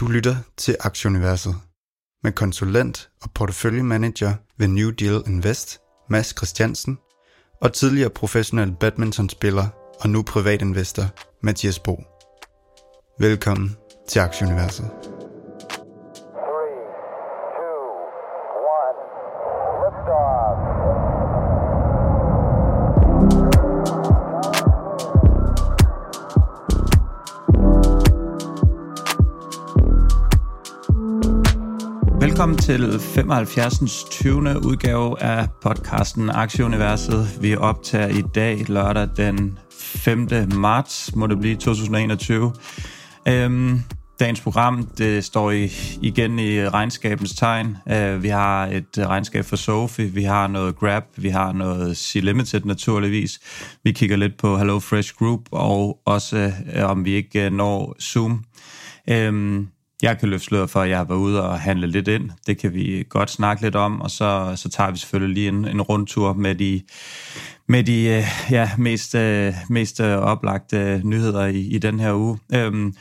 Du lytter til Aktieuniverset med konsulent og porteføljemanager ved New Deal Invest, Mads Christiansen, og tidligere professionel badmintonspiller og nu privatinvestor, Mathias Bo. Velkommen til Aktieuniverset. Til 75. 20. udgave af podcasten Aktieuniverset. Vi optager i dag lørdag den 5. marts, må det blive 2021. Øhm, dagens program det står i, igen i regnskabens tegn. Øh, vi har et regnskab for Sophie, vi har noget Grab, vi har noget C-Limited naturligvis. Vi kigger lidt på Hello Fresh Group, og også øh, om vi ikke øh, når Zoom. Øhm, jeg kan løfte sløret for, at jeg har været ude og handle lidt ind. Det kan vi godt snakke lidt om, og så, så tager vi selvfølgelig lige en, en rundtur med de, med de øh, ja, mest, øh, mest øh, oplagte nyheder i, i den her uge. Øhm,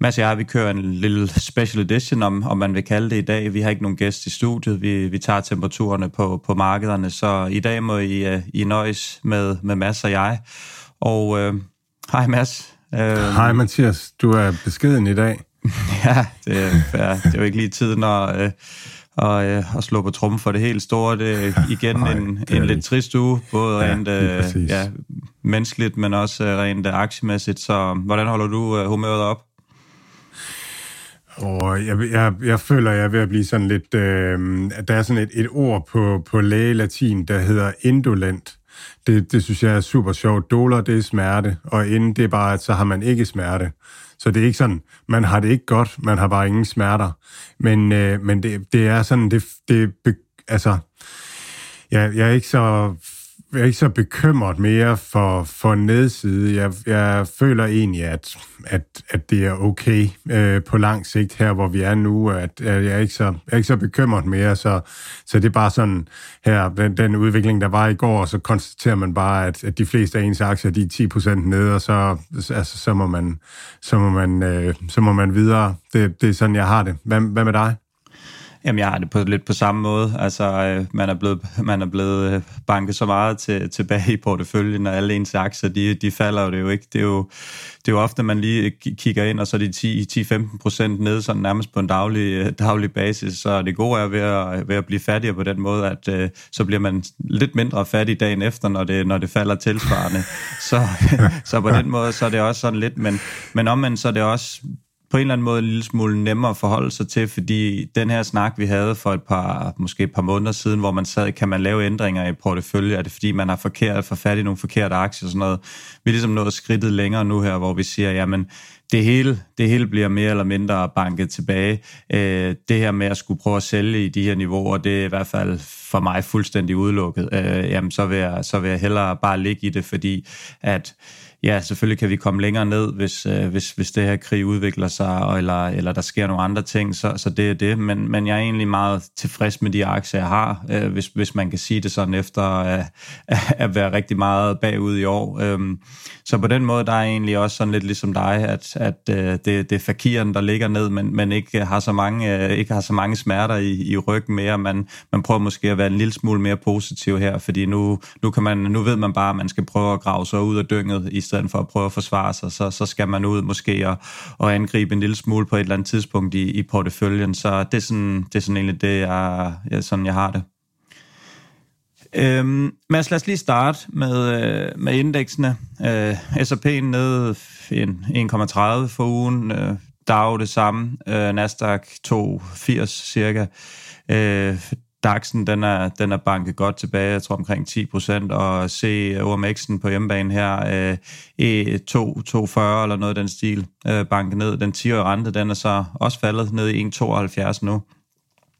Mads og jeg, vi kører en lille special edition, om, om man vil kalde det i dag. Vi har ikke nogen gæst i studiet. Vi, vi tager temperaturerne på, på markederne, så i dag må I, I nøjes med, med Mads og jeg. Og øh, hej Mads. Øh, hej Mathias, du er beskeden i dag. ja, det er, det er jo ikke lige tiden at, øh, og, øh, at slå på trummen for det helt store. Det er igen Nej, en, det er en lidt trist uge, både ja, rent øh, ja, menneskeligt, men også øh, rent øh, aktiemæssigt. Så hvordan holder du øh, humøret op? Og jeg, jeg, jeg føler, jeg er ved at blive sådan lidt... Øh, der er sådan et, et ord på, på lægelatin, der hedder indolent. Det, det synes jeg er super sjovt. Doler, det er smerte, og inden det er bare, at så har man ikke smerte. Så det er ikke sådan, man har det ikke godt, man har bare ingen smerter. Men, øh, men det, det er sådan, det, det altså, jeg, jeg er ikke så jeg er ikke så bekymret mere for, for nedside. Jeg, jeg føler egentlig, at, at, at det er okay øh, på lang sigt her, hvor vi er nu. At, at jeg, er ikke så, jeg er ikke så bekymret mere, så, så det er bare sådan her, den, den udvikling, der var i går, så konstaterer man bare, at, at de fleste af ens aktier, de er 10% nede, og så, altså, så, må man, så, må man, øh, så må man videre. Det, det er sådan, jeg har det. Hvad, hvad med dig? Jamen, jeg har det på, lidt på samme måde. Altså, øh, man er blevet, man er blevet øh, banket så meget til, tilbage i porteføljen, og alle ens aktier, de, de falder jo det jo ikke. Det er jo, det er jo ofte, man lige øh, kigger ind, og så er de 10-15 procent nede, sådan nærmest på en daglig, øh, daglig basis. Så det gode er ved at, ved at blive fattigere på den måde, at øh, så bliver man lidt mindre fattig dagen efter, når det, når det falder tilsvarende. så, så på den måde, så er det også sådan lidt, men, men omvendt, så er det også på en eller anden måde en lille smule nemmere at forholde sig til, fordi den her snak, vi havde for et par, måske et par måneder siden, hvor man sad, kan man lave ændringer i portefølje? Er det fordi, man har forkert, for fat i nogle forkerte aktier og sådan noget? Vi er ligesom nået skridtet længere nu her, hvor vi siger, jamen, det hele, det hele bliver mere eller mindre banket tilbage. Øh, det her med at skulle prøve at sælge i de her niveauer, det er i hvert fald for mig fuldstændig udelukket. Øh, jamen, så vil, jeg, så vil jeg hellere bare ligge i det, fordi at ja, selvfølgelig kan vi komme længere ned, hvis, øh, hvis, hvis det her krig udvikler sig, eller, eller der sker nogle andre ting, så, så det er det. Men, men jeg er egentlig meget tilfreds med de aktier, jeg har, øh, hvis, hvis man kan sige det sådan, efter øh, at, at være rigtig meget bagud i år. Øh, så på den måde, der er egentlig også sådan lidt ligesom dig, at, at øh, det, det er fakiren, der ligger ned, men, men ikke, har så mange, øh, ikke har så mange smerter i, i ryggen mere. Man, man prøver måske at være en lille smule mere positiv her, fordi nu, nu, kan man, nu ved man bare, at man skal prøve at grave sig ud af dynget, i stedet for at prøve at forsvare sig, så, så skal man ud måske og, og angribe en lille smule på et eller andet tidspunkt i, i porteføljen. Så det er sådan, det er sådan egentlig det, jeg, jeg, sådan jeg har det. Øhm, Mads, lad os lige starte med, øh, med indeksene. Øh, S&P nede 1,30 for ugen. Øh, DAO det samme. Øh, Nasdaq 2,80 cirka. Øh, DAX'en, den er, den er banket godt tilbage, jeg tror omkring 10 procent, og se OMX'en på hjemmebane her, øh, E2, 240 eller noget af den stil, øh, banket ned. Den 10-årige rente, den er så også faldet ned i 1,72 nu.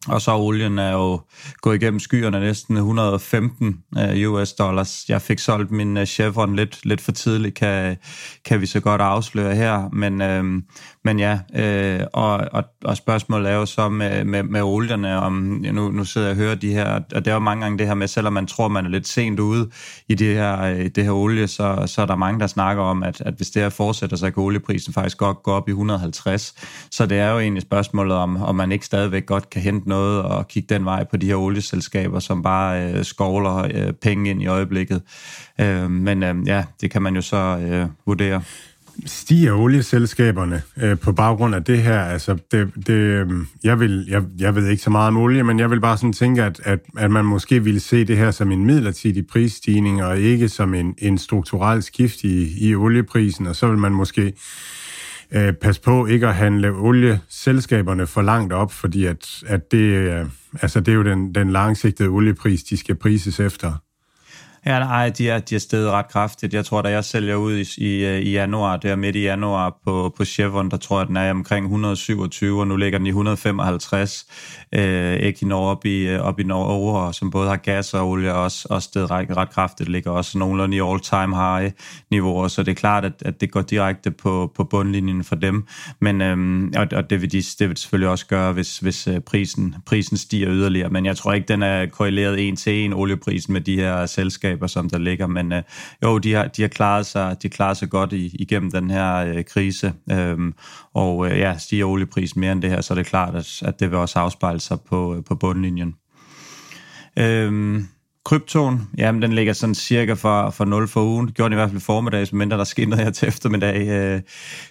Og så olien er jo gået igennem skyerne næsten 115 øh, US dollars. Jeg fik solgt min øh, Chevron lidt, lidt for tidligt, kan, kan vi så godt afsløre her. Men, uh, men ja, øh, og, og, og spørgsmålet er jo så med, med, med olierne, om nu, nu sidder jeg og hører de her, og det er jo mange gange det her med, selvom man tror, man er lidt sent ude i det her, det her olie, så, så er der mange, der snakker om, at, at hvis det her fortsætter, så kan olieprisen faktisk godt gå op i 150. Så det er jo egentlig spørgsmålet om, om man ikke stadigvæk godt kan hente noget og kigge den vej på de her olieselskaber, som bare øh, skovler øh, penge ind i øjeblikket. Øh, men øh, ja, det kan man jo så øh, vurdere. Stiger olieselskaberne øh, på baggrund af det her? Altså, det, det, øh, jeg, vil, jeg, jeg ved ikke så meget om olie, men jeg vil bare sådan tænke, at, at, at man måske ville se det her som en midlertidig prisstigning, og ikke som en, en strukturel skift i, i olieprisen, og så vil man måske øh, pas på ikke at handle olieselskaberne for langt op, fordi at, at det, øh, altså det er jo den, den langsigtede oliepris, de skal prises efter. Ja, nej, de er, de er steget ret kraftigt. Jeg tror, da jeg sælger ud i, i, øh, i januar, der midt i januar på, på Chevron, der tror jeg, den er omkring 127, og nu ligger den i 155. Øh, Equinor op i, øh, op i Norge, som både har gas og olie, og også, også steget ret, ret kraftigt. ligger også nogenlunde i all-time high niveauer, så det er klart, at, at det går direkte på, på bundlinjen for dem. Men, øhm, og, og det, vil de, det vil selvfølgelig også gøre, hvis, hvis øh, prisen, prisen stiger yderligere. Men jeg tror ikke, den er korreleret en til en olieprisen med de her selskaber selskaber, som der ligger. Men øh, jo, de har, de har klaret sig, de klaret sig godt i, igennem den her øh, krise. Øhm, og øh, ja, stiger olieprisen mere end det her, så er det klart, at, at det vil også afspejle sig på, øh, på bundlinjen. Øhm, Kryptoen, jamen den ligger sådan cirka for, for 0 for ugen. Det gjorde den i hvert fald formiddag, mindre der sker noget her til eftermiddag. Øh,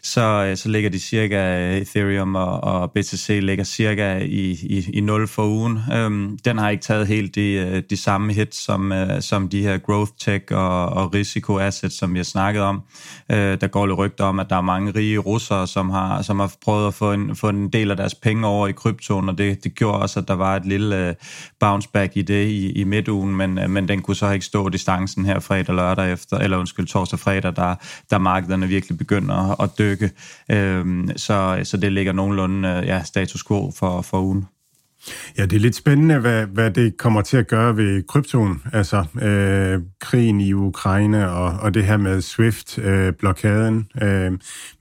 så, øh, så ligger de cirka, øh, Ethereum og, og BTC ligger cirka i, i, i 0 for ugen. Øhm, den har ikke taget helt de, øh, de samme hits som, som de her growth tech og, og risiko assets, som vi har snakket om. Der går lidt rygter om, at der er mange rige russere, som har, som har prøvet at få en, få en del af deres penge over i kryptoen, og det, det gjorde også, at der var et lille bounce back i det i, i midtugen men, øh, men den kunne så ikke stå distancen her fredag lørdag efter, eller undskyld, torsdag fredag, der, der markederne virkelig begynder at, at dykke. Øhm, så, så det ligger nogenlunde øh, ja, status quo for, for ugen. Ja, det er lidt spændende, hvad, hvad det kommer til at gøre ved kryptoen, altså øh, krigen i Ukraine og, og det her med SWIFT-blokaden. Øh, øh,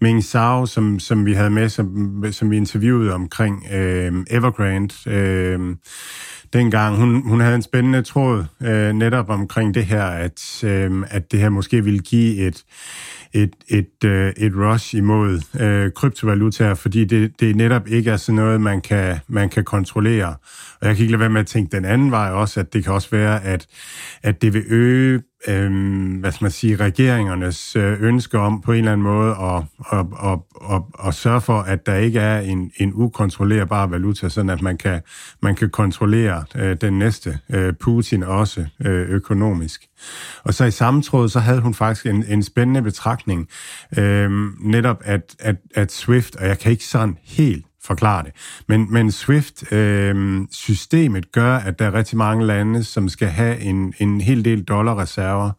Ming Zhao, som, som vi havde med, som, som vi interviewede omkring øh, Evergrande, øh, dengang. Hun, hun havde en spændende tråd øh, netop omkring det her, at, øh, at det her måske ville give et, et, et, øh, et rush imod øh, kryptovalutaer, fordi det, det netop ikke er sådan noget, man kan, man kan kontrollere. Og jeg kan ikke lade være med at tænke den anden vej også, at det kan også være, at, at det vil øge øhm, hvad skal man sige, regeringernes øh, ønske om på en eller anden måde at, at, at, at, at sørge for, at der ikke er en, en ukontrollerbar valuta, sådan at man kan, man kan kontrollere øh, den næste øh, Putin også øh, økonomisk. Og så i samme tråd, så havde hun faktisk en, en spændende betragtning, øh, netop at, at, at Swift, og jeg kan ikke sådan helt forklare det. Men, men SWIFT-systemet øh, gør, at der er rigtig mange lande, som skal have en, en hel del dollarreserver,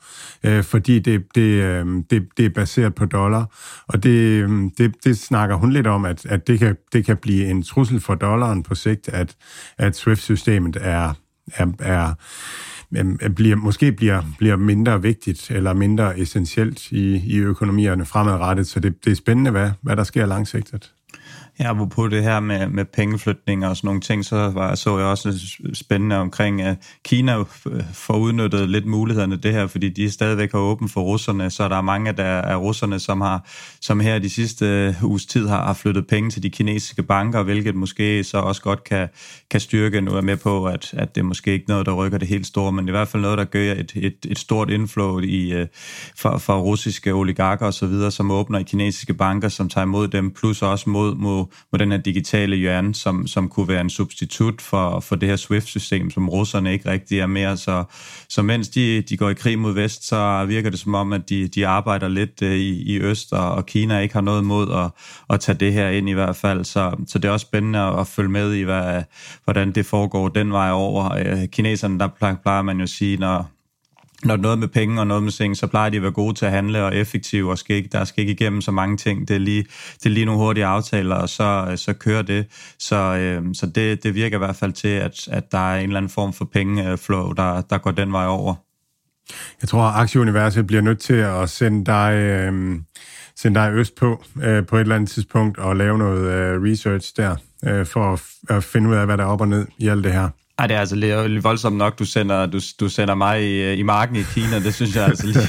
øh, fordi det, det, øh, det, det er baseret på dollar. Og det, øh, det, det snakker hun lidt om, at, at det, kan, det kan blive en trussel for dollaren på sigt, at, at SWIFT-systemet er, er, er øh, bliver, måske bliver, bliver mindre vigtigt eller mindre essentielt i, i økonomierne fremadrettet. Så det, det er spændende, hvad, hvad der sker langsigtet. Ja, på det her med, med pengeflytninger og sådan nogle ting, så var, så jeg også spændende omkring, at Kina øh, får udnyttet lidt mulighederne det her, fordi de stadigvæk har åbent for russerne, så der er mange der af russerne, som har som her de sidste øh, uges tid har, har flyttet penge til de kinesiske banker, hvilket måske så også godt kan, kan styrke. Nu er med på, at, at det måske ikke noget, der rykker det helt store, men i hvert fald noget, der gør et, et, et stort indflow i, øh, for, for russiske oligarker osv., som åbner i kinesiske banker, som tager imod dem, plus også mod, mod mod den her digitale hjørne, som, som kunne være en substitut for, for det her SWIFT-system, som russerne ikke rigtig er mere. Så, så mens de, de går i krig mod vest, så virker det som om, at de, de arbejder lidt øh, i, i øst, og, og Kina ikke har noget mod at, at tage det her ind i hvert fald. Så, så det er også spændende at følge med i, hvad, hvordan det foregår den vej over. Øh, kineserne, der plejer man jo at sige, når når noget med penge og noget med ting, så plejer de at være gode til at handle og effektive, og skal ikke, der skal ikke igennem så mange ting. Det er lige, det er lige nogle hurtige aftaler, og så, så kører det. Så, øh, så det, det virker i hvert fald til, at, at der er en eller anden form for pengeflow, der, der går den vej over. Jeg tror, at Aktieuniverset bliver nødt til at sende dig, øh, sende dig øst på øh, på et eller andet tidspunkt og lave noget øh, research der, øh, for at, at finde ud af, hvad der er op og ned i alt det her. Ej, det er altså lidt voldsomt nok, du sender, du, du sender mig i, øh, i marken i Kina. Det synes jeg altså lige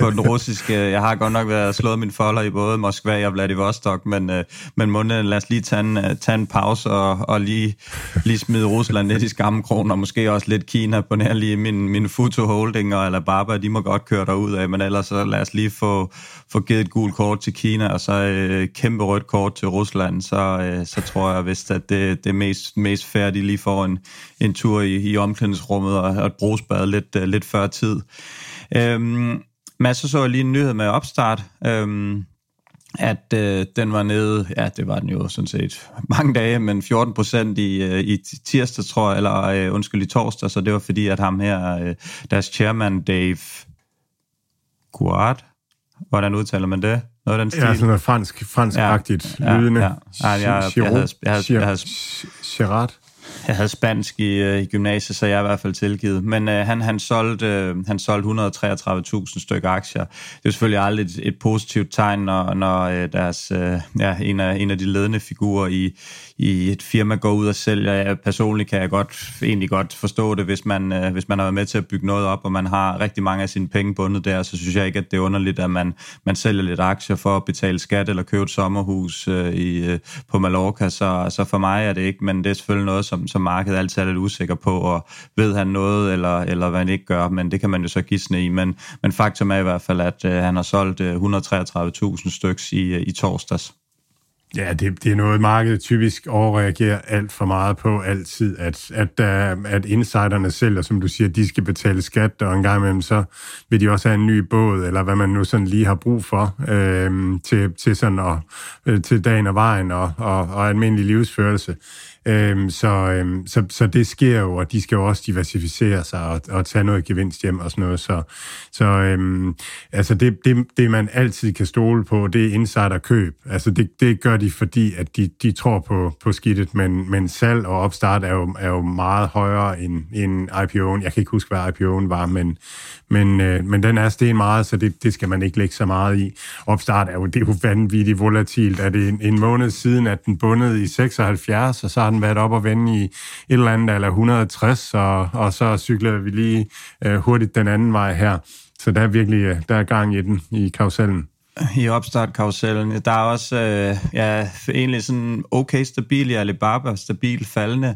på den russiske. Jeg har godt nok været slået min folder i både Moskva og Vladivostok, men, øh, men må, lad os lige tage en, øh, tage en pause og, og lige, lige smide Rusland lidt i skammekronen, og måske også lidt Kina på nær lige min, min Futo Holding og Alibaba, de må godt køre derud af, men ellers så lad os lige få, få givet et gult kort til Kina, og så øh, kæmpe rødt kort til Rusland, så, øh, så tror jeg vist, at det, det er mest, mest færdigt lige for en, en tur i, i omklædningsrummet og, og et brugsbad lidt, uh, lidt før tid. Øhm, men så så jeg lige en nyhed med opstart, øhm, at øh, den var nede, ja, det var den jo sådan set mange dage, men 14 procent i, øh, i tirsdag, tror jeg, eller øh, undskyld, i torsdag, så det var fordi, at ham her, øh, deres chairman Dave Guard, hvordan udtaler man det? Noget den stil? Ja, sådan noget fransk, fransk-agtigt, ja, lydende. Ja, ja. ja jeg, jeg, havde, jeg, havde, jeg, havde, havde, jeg havde spansk i, øh, i gymnasiet, så jeg er i hvert fald tilgivet. Men øh, han, han, solgte, øh, han solgte 133.000 stykker aktier. Det er selvfølgelig aldrig et, et positivt tegn, når, når øh, deres, øh, ja, en, af, en af de ledende figurer i, i et firma går ud og sælger. Jeg, personligt kan jeg godt, egentlig godt forstå det, hvis man, øh, hvis man har været med til at bygge noget op, og man har rigtig mange af sine penge bundet der, så synes jeg ikke, at det er underligt, at man, man sælger lidt aktier for at betale skat eller købe et sommerhus øh, i, øh, på Mallorca. Så, så for mig er det ikke, men det er selvfølgelig noget, som, som markedet altid er lidt usikker på, og ved han noget, eller, eller hvad han ikke gør, men det kan man jo så gisne i. Men, men faktum er i hvert fald, at øh, han har solgt øh, 133.000 styks i, øh, i torsdags. Ja, det, det er noget, markedet typisk overreagerer alt for meget på altid, at, at, øh, at insiderne sælger, som du siger, de skal betale skat, og en gang imellem så vil de også have en ny båd, eller hvad man nu sådan lige har brug for, øh, til, til, sådan at, øh, til dagen og vejen og, og, og almindelig livsførelse. Øhm, så, øhm, så, så det sker jo, og de skal jo også diversificere sig og, og tage noget gevinst hjem og sådan noget. Så, så øhm, altså det, det, det, man altid kan stole på, det er insiderkøb. Altså det, det gør de, fordi at de, de tror på, på skidtet, men, men salg og opstart er jo, er jo meget højere end, end IPO'en. Jeg kan ikke huske, hvad IPO'en var, men, men, øh, men den er sten meget, så det, det skal man ikke lægge så meget i. Opstart er jo, det er jo vanvittigt volatilt. Er det en, en måned siden, at den bundet i 76, og så har den været op og vende i et eller andet eller 160, og, og så cykler vi lige øh, hurtigt den anden vej her. Så der er virkelig øh, der er gang i den, i karusellen. I opstartkarusellen. Der er også øh, ja, egentlig sådan okay stabil i Alibaba, stabil faldende.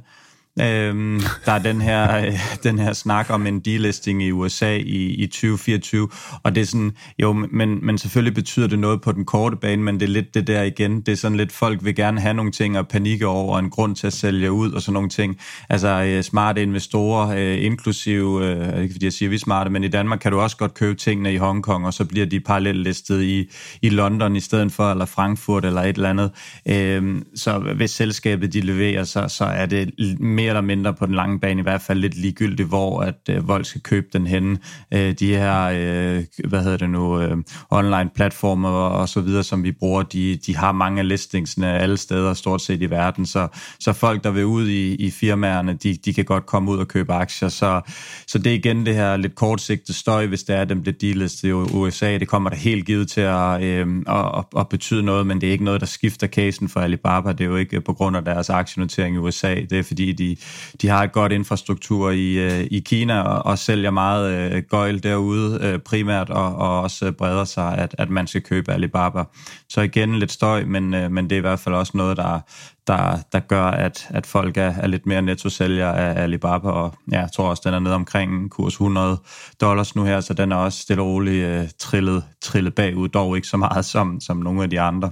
Øhm, der er den her, øh, den her snak om en delisting i USA i, i 2024, og det er sådan, jo, men, men selvfølgelig betyder det noget på den korte bane, men det er lidt det der igen, det er sådan lidt, folk vil gerne have nogle ting og panikke over, og en grund til at sælge ud og sådan nogle ting. Altså øh, smarte investorer, øh, inklusive, øh, ikke fordi jeg siger, vi er smarte, men i Danmark kan du også godt købe tingene i Hongkong, og så bliver de parallelt listet i, i London i stedet for, eller Frankfurt eller et eller andet. Øh, så hvis selskabet de leverer, så, så er det mere mere eller mindre på den lange bane i hvert fald lidt ligegyldigt, hvor at øh, folk skal købe den henne. Øh, de her, øh, hvad hedder det nu, øh, online platformer og så videre, som vi bruger, de, de har mange af listingsene alle steder, stort set i verden, så, så folk, der vil ud i, i firmaerne, de, de kan godt komme ud og købe aktier, så, så det er igen det her lidt kortsigtet støj, hvis det er, at dem bliver dealet i USA, det kommer der helt givet til at, øh, at, at betyde noget, men det er ikke noget, der skifter casen for Alibaba, det er jo ikke på grund af deres aktienotering i USA, det er fordi, de, de har et godt infrastruktur i, øh, i Kina og, og sælger meget øh, gøjl derude øh, primært og, og også breder sig, at, at man skal købe Alibaba. Så igen lidt støj, men, øh, men det er i hvert fald også noget, der, der, der gør, at, at folk er, er lidt mere netto-sælger af Alibaba, og ja, jeg tror også, den er nede omkring kurs 100 dollars nu her, så den er også stille og roligt øh, trillet, trillet bagud, dog ikke så meget som, som nogle af de andre.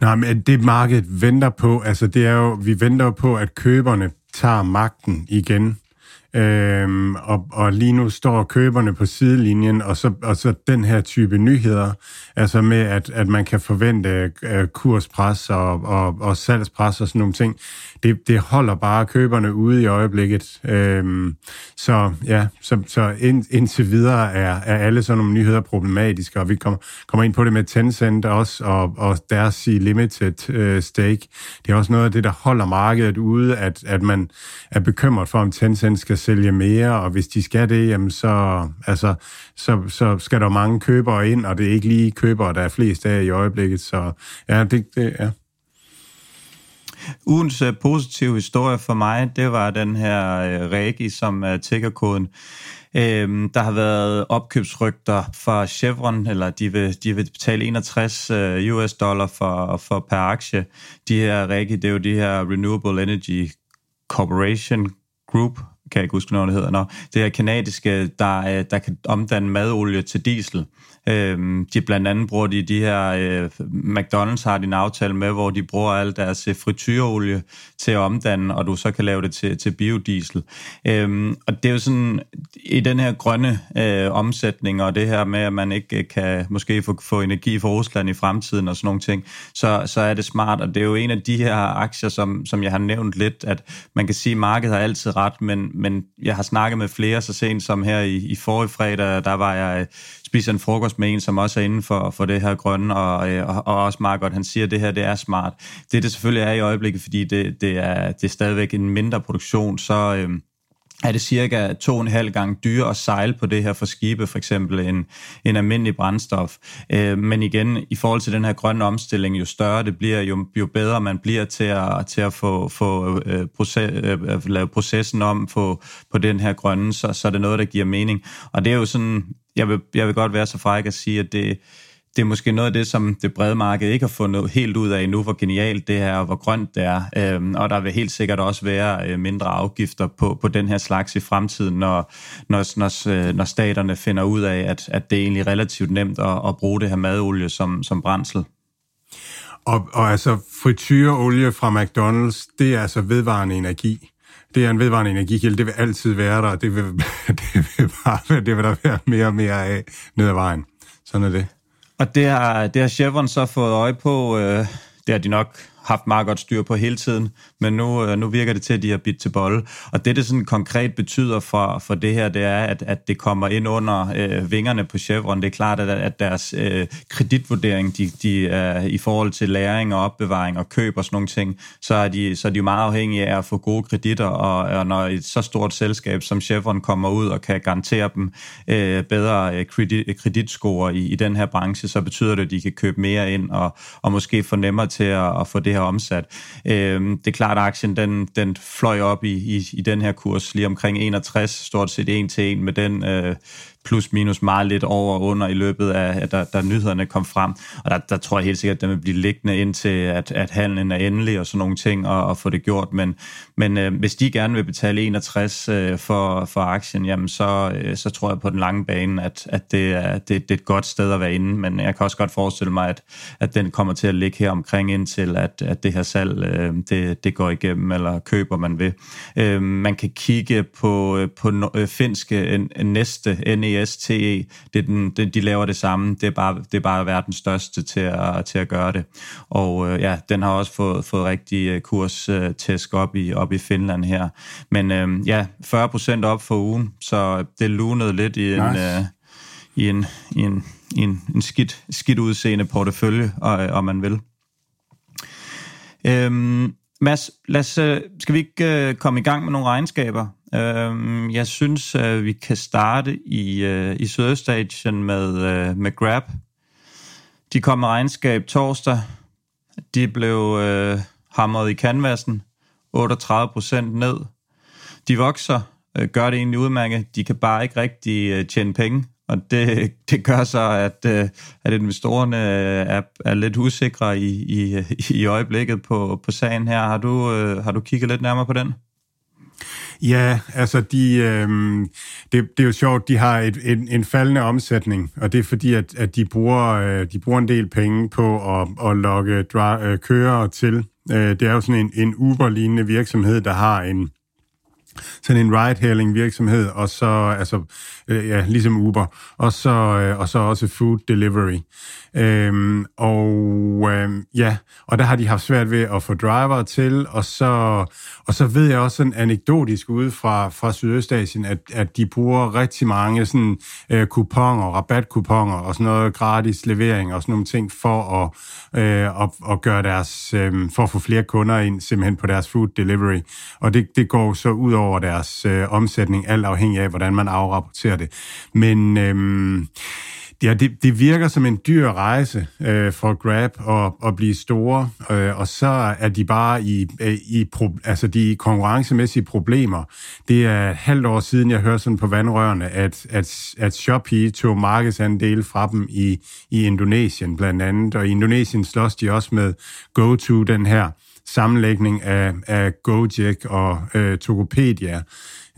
Nej, men det markedet venter på, altså det er jo, vi venter på, at køberne tager magten igen. Øhm, og, og lige nu står køberne på sidelinjen, og så, og så den her type nyheder, altså med, at, at man kan forvente øh, kurspres og, og, og salgspres og sådan nogle ting, det, det holder bare køberne ude i øjeblikket. Øhm, så ja, så, så ind, indtil videre er, er alle sådan nogle nyheder problematiske, og vi kommer, kommer ind på det med Tencent også, og, og deres limited øh, stake. Det er også noget af det, der holder markedet ude, at, at man er bekymret for, om Tencent skal sælge mere, og hvis de skal det, jamen så, altså, så, så skal der mange købere ind, og det er ikke lige købere, der er flest af i øjeblikket. Så ja, det, det ja. Ugens uh, positive historie for mig, det var den her uh, Regi, som er tiggerkoden. Øhm, der har været opkøbsrygter fra Chevron, eller de vil, de vil betale 61 uh, US dollar for, for per aktie. De her Regi, det er jo de her Renewable Energy Corporation Group, kan jeg ikke huske, når det hedder. Nå, det er kanadiske, der, der kan omdanne madolie til diesel. Øhm, de blandt andet bruger de de her, øh, McDonald's har din aftale med, hvor de bruger al deres øh, frityreolie til at omdanne, og du så kan lave det til, til biodiesel. Øhm, og det er jo sådan, i den her grønne øh, omsætning, og det her med, at man ikke øh, kan måske få, få energi fra Rusland i fremtiden og sådan nogle ting, så, så er det smart, og det er jo en af de her aktier, som, som jeg har nævnt lidt, at man kan sige, at markedet har altid ret, men, men jeg har snakket med flere så sent som her i, i forrige fredag, der var jeg øh, spiser en frokost med en, som også er inden for, for det her grønne, og, øh, og, og også meget godt, han siger, at det her det er smart. Det det selvfølgelig er i øjeblikket, fordi det, det, er, det er stadigvæk en mindre produktion, så... Øh, er det cirka to og en halv gang dyre at sejle på det her for skibe, for eksempel en, en almindelig brændstof. Øh, men igen, i forhold til den her grønne omstilling, jo større det bliver, jo, jo bedre man bliver til at, til at få, få øh, proces, øh, lave processen om på, på den her grønne, så, så er det noget, der giver mening. Og det er jo sådan, jeg vil, jeg vil godt være så fræk at sige, at det, det er måske noget af det, som det brede marked ikke har fundet helt ud af endnu, hvor genialt det er, og hvor grønt det er. Øhm, og der vil helt sikkert også være øh, mindre afgifter på, på den her slags i fremtiden, når, når, når, øh, når staterne finder ud af, at, at det er egentlig relativt nemt at, at bruge det her madolie som, som brændsel. Og, og altså frityreolie fra McDonald's, det er altså vedvarende energi det er en vedvarende energikilde. Det vil altid være der, det vil, det vil, bare, det vil der være mere og mere af ned ad vejen. Sådan er det. Og det har, det har Chevron så fået øje på, øh, det har de nok haft meget godt styr på hele tiden, men nu, øh, nu virker det til, at de har bidt til bolle. Og det, det sådan konkret betyder for, for det her, det er, at, at det kommer ind under øh, vingerne på Chevron. Det er klart, at, at deres øh, kreditvurdering, de, de er i forhold til læring og opbevaring og køb og sådan nogle ting, så er de, så er de meget afhængige af at få gode kreditter, og, og når et så stort selskab som Chevron kommer ud og kan garantere dem øh, bedre øh, kredit, kreditscore i, i den her branche, så betyder det, at de kan købe mere ind og, og måske få nemmere til at, at få det her omsat. Øh, det er klart, at aktien den, den fløj op i, i, i den her kurs lige omkring 61, stort set en til en med den øh, plus minus meget lidt over og under i løbet af, at der, der nyhederne kom frem. Og der, der tror jeg helt sikkert, at den vil blive liggende indtil, at, at handlen er endelig og sådan nogle ting, og, og få det gjort. Men, men øh, hvis de gerne vil betale 61 øh, for, for aktien, jamen så, øh, så tror jeg på den lange bane, at, at det, er, det, det er et godt sted at være inde. Men jeg kan også godt forestille mig, at, at den kommer til at ligge her omkring indtil, at, at det her salg, øh, det, det går igennem, eller køber man ved. Øh, man kan kigge på, øh, på øh, finske øh, næste NE NESTE, det er den, det, de laver det samme, det er bare, det er bare verdens største til at, til at gøre det. Og øh, ja, den har også fået, fået rigtig øh, kurstæsk op i, op i Finland her. Men øh, ja, 40% op for ugen, så det lunede lidt i en, nice. øh, i en, i en, i en, en skidt, skidt udseende portefølje, og, om man vil. Øhm, Mads, lad os, øh, skal vi ikke øh, komme i gang med nogle regnskaber? Øhm, jeg synes, at vi kan starte i, øh, i Sydøstasien med, øh, med Grab. De kom med regnskab torsdag. De blev øh, hamret i canvasen. 38 procent ned. De vokser, øh, gør det egentlig udmærket. De kan bare ikke rigtig øh, tjene penge. Og det, det gør så, at, øh, at investorerne øh, er, er lidt usikre i, i, i øjeblikket på, på sagen her. Har du, øh, har du kigget lidt nærmere på den? Ja, altså de, øh, det, det er jo sjovt, de har et, en, en faldende omsætning, og det er fordi, at, at de, bruger, øh, de bruger en del penge på at, at lokke dra, øh, kører til. Øh, det er jo sådan en, en Uber-lignende virksomhed, der har en, sådan en ride-hailing virksomhed, og så, altså, øh, ja, ligesom Uber, og så, øh, og så også food delivery. Øhm, og øh, ja, og der har de haft svært ved at få driver til, og så, og så ved jeg også sådan anekdotisk ude fra, fra Sydøstasien, at, at de bruger rigtig mange sådan øh, kuponer, rabatkuponer og sådan noget gratis levering og sådan nogle ting for at, øh, at, at gøre deres, øh, for at få flere kunder ind simpelthen på deres food delivery. Og det, det går så ud over deres øh, omsætning, alt afhængig af, hvordan man afrapporterer det. Men øh, Ja, det, det virker som en dyr rejse øh, for Grab at, at blive store, øh, og så er de bare i, øh, i pro, altså de konkurrencemæssige problemer. Det er et halvt år siden, jeg hørte sådan på vandrørene, at, at, at Shopee tog markedsandel fra dem i, i Indonesien blandt andet, og i Indonesien slås de også med GoTo, den her sammenlægning af, af Gojek og øh, Tokopedia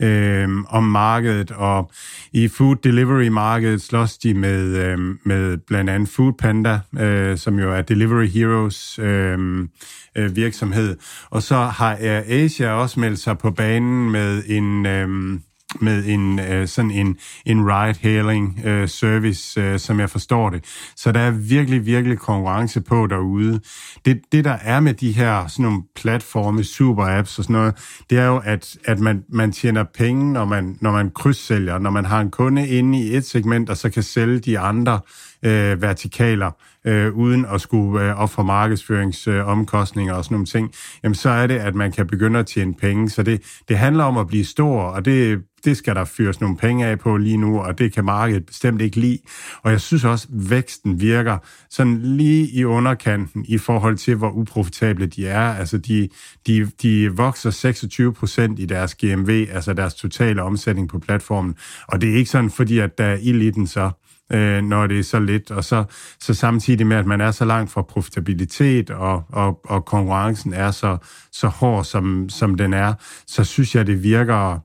øh, om markedet, og i food delivery-markedet slås de med, øh, med blandt andet Foodpanda, øh, som jo er Delivery Heroes øh, øh, virksomhed. Og så har Air Asia også meldt sig på banen med en... Øh, med en øh, sådan en, en ride-hailing øh, service, øh, som jeg forstår det. Så der er virkelig, virkelig konkurrence på derude. Det, det der er med de her sådan nogle platforme, super-apps og sådan noget, det er jo, at, at man, man tjener penge, når man, når man krydssælger, når man har en kunde inde i et segment, og så kan sælge de andre øh, Øh, vertikaler, øh, uden at skulle øh, ofre markedsføringsomkostninger øh, og sådan nogle ting, jamen så er det, at man kan begynde at tjene penge. Så det, det handler om at blive stor, og det, det skal der fyres nogle penge af på lige nu, og det kan markedet bestemt ikke lide. Og jeg synes også, at væksten virker sådan lige i underkanten i forhold til, hvor uprofitable de er. Altså, de, de, de vokser 26 procent i deres GMV, altså deres totale omsætning på platformen. Og det er ikke sådan, fordi at der er ild i den så øh, når det er så lidt. Og så, så samtidig med, at man er så langt fra profitabilitet, og, og, og konkurrencen er så, så hård, som, som den er, så synes jeg, det virker...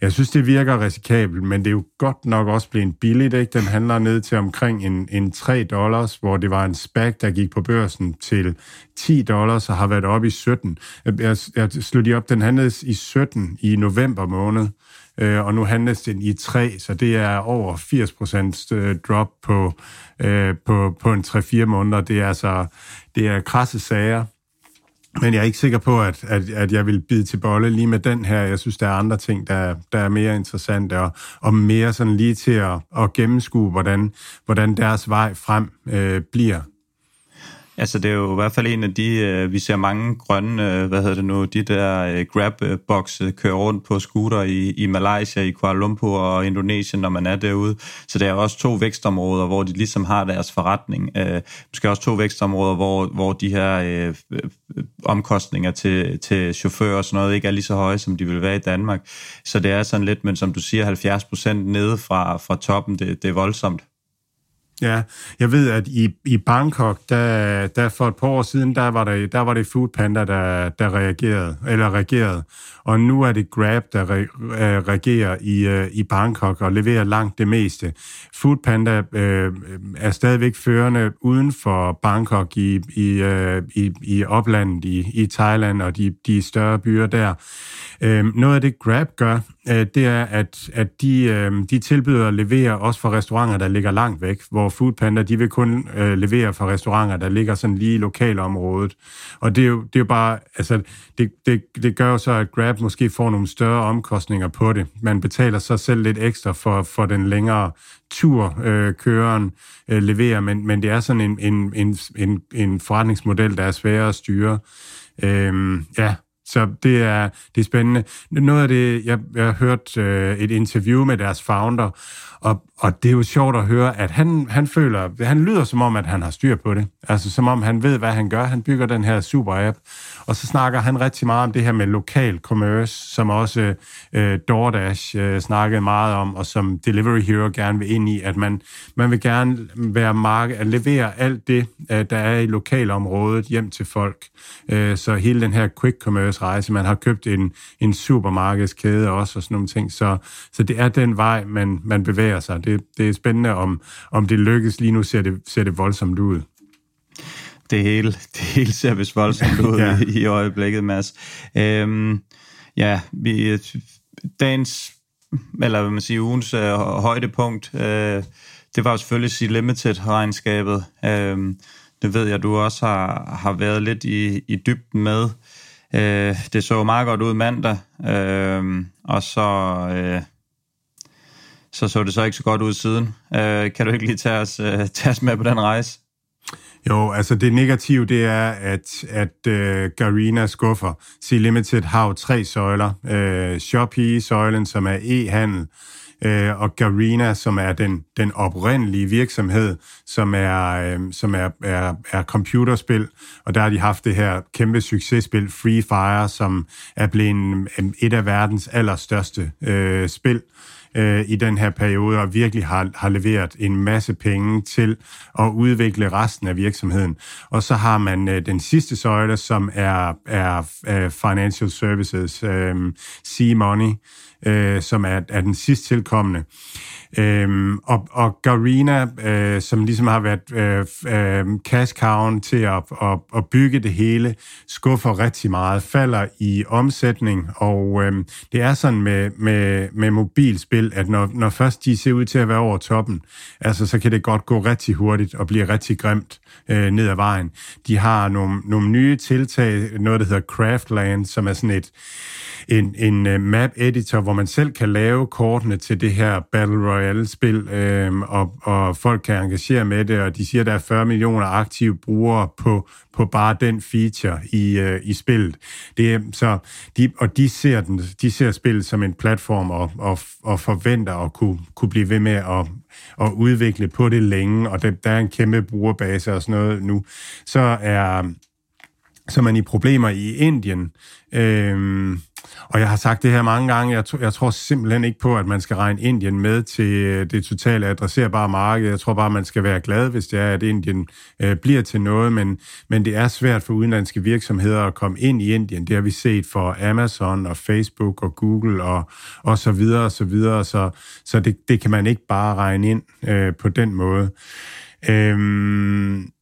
Jeg synes, det virker risikabelt, men det er jo godt nok også blevet billigt. Ikke? Den handler ned til omkring en, en 3 dollars, hvor det var en SPAC, der gik på børsen til 10 dollars og har været oppe i 17. Jeg, jeg, jeg slog de op, den handlede i 17 i november måned øh, og nu handles den i 3, så det er over 80% øh, drop på, øh, på, på en 3-4 måneder. Det er altså det er krasse sager, men jeg er ikke sikker på, at, at, at jeg vil bide til bolle lige med den her. Jeg synes, der er andre ting, der, der er mere interessante og, og mere sådan lige til at, at gennemskue, hvordan, hvordan deres vej frem øh, bliver. Altså, det er jo i hvert fald en af de, øh, vi ser mange grønne, øh, hvad hedder det nu, de der øh, grab-bokse øh, køre rundt på scooter i, i Malaysia, i Kuala Lumpur og Indonesien, når man er derude. Så det er også to vækstområder, hvor de ligesom har deres forretning. Øh, måske også to vækstområder, hvor, hvor de her øh, øh, omkostninger til, til chauffører og sådan noget ikke er lige så høje, som de vil være i Danmark. Så det er sådan lidt, men som du siger, 70 procent nede fra, fra toppen, det, det er voldsomt. Ja, jeg ved, at i, i Bangkok, der, der for et par år siden, der var, der, der var det Food Panda, der, der reagerede, eller reagerede. Og nu er det Grab, der re, øh, reagerer i, øh, i Bangkok og leverer langt det meste. Food Panda øh, er stadigvæk førende uden for Bangkok i, i, øh, i, i oplandet i, i Thailand og de, de større byer der. Øh, noget af det Grab gør, Øh, det er, at, at de, øh, de tilbyder at levere også for restauranter, der ligger langt væk, hvor Foodpanda, de vil kun øh, levere for restauranter, der ligger sådan lige i lokalområdet. Og det er jo, det er jo bare, altså, det, det, det gør jo så, at Grab måske får nogle større omkostninger på det. Man betaler sig selv lidt ekstra for, for den længere tur, øh, køren øh, leverer, men, men det er sådan en, en, en, en, en forretningsmodel, der er sværere at styre. Øh, ja, så det er, det er spændende. Noget af det, jeg, jeg har hørt øh, et interview med deres founder, og, og det er jo sjovt at høre, at han, han føler, han lyder som om, at han har styr på det. Altså som om han ved, hvad han gør. Han bygger den her super-app. Og så snakker han rigtig meget om det her med lokal commerce, som også øh, DoorDash øh, snakkede meget om, og som Delivery Hero gerne vil ind i, at man, man vil gerne være marked, at levere alt det, øh, der er i lokalområdet hjem til folk. Øh, så hele den her quick commerce rejse, man har købt en, en supermarkedskæde også, og sådan nogle ting. Så, så det er den vej, man, man bevæger sig. Det, det er spændende, om, om det lykkes. Lige nu ser det, ser det voldsomt ud det hele, det hele ser vist voldsomt ud ja. i, i øjeblikket, Mads. Øhm, ja, vi, dagens, eller hvad man siger, ugens øh, højdepunkt, øh, det var jo selvfølgelig Sea Limited-regnskabet. Øh, det ved jeg, du også har, har været lidt i, i dybden med. Øh, det så meget godt ud mandag, øh, og så, øh, så så det så ikke så godt ud siden. Øh, kan du ikke lige tage os, øh, tage os med på den rejse? Jo, altså det negative, det er, at, at øh, Garina skuffer. Sea Limited har jo tre søjler. Øh, Shopee-søjlen, som er e-handel, øh, og Garina, som er den, den oprindelige virksomhed, som er, øh, som er, er, er computerspil. Og der har de haft det her kæmpe successpil, Free Fire, som er blevet en, et af verdens allerstørste øh, spil øh, i den her periode, og virkelig har, har leveret en masse penge til at udvikle resten af virksomheden. Og så har man øh, den sidste søjle, som er, er, er Financial Services, øh, C-Money, øh, som er, er den sidst tilkommende. Øhm, og, og Garina, øh, som ligesom har været øh, øh, cash cow til at, at, at bygge det hele, skuffer rigtig meget, falder i omsætning, og øh, det er sådan med, med, med mobilspil, at når, når først de ser ud til at være over toppen, altså så kan det godt gå rigtig hurtigt og blive rigtig grimt øh, ned ad vejen. De har nogle, nogle nye tiltag, noget der hedder Craftland, som er sådan et en, en øh, map editor, hvor man selv kan lave kortene til det her Battle Royale-spil, øh, og, og folk kan engagere med det, og de siger, at der er 40 millioner aktive brugere på, på bare den feature i, øh, i spillet. Det så de, og de ser, den, de ser spillet som en platform og, og, og forventer at kunne, kunne blive ved med at, at udvikle på det længe, og der, der er en kæmpe brugerbase og sådan noget nu. Så er så man i problemer i Indien. Øh, og jeg har sagt det her mange gange, jeg, jeg tror simpelthen ikke på, at man skal regne Indien med til øh, det totale adresserbare marked. Jeg tror bare, man skal være glad, hvis det er, at Indien øh, bliver til noget, men, men det er svært for udenlandske virksomheder at komme ind i Indien. Det har vi set for Amazon og Facebook og Google og, og så videre og så videre, så, så det, det kan man ikke bare regne ind øh, på den måde. Øhm,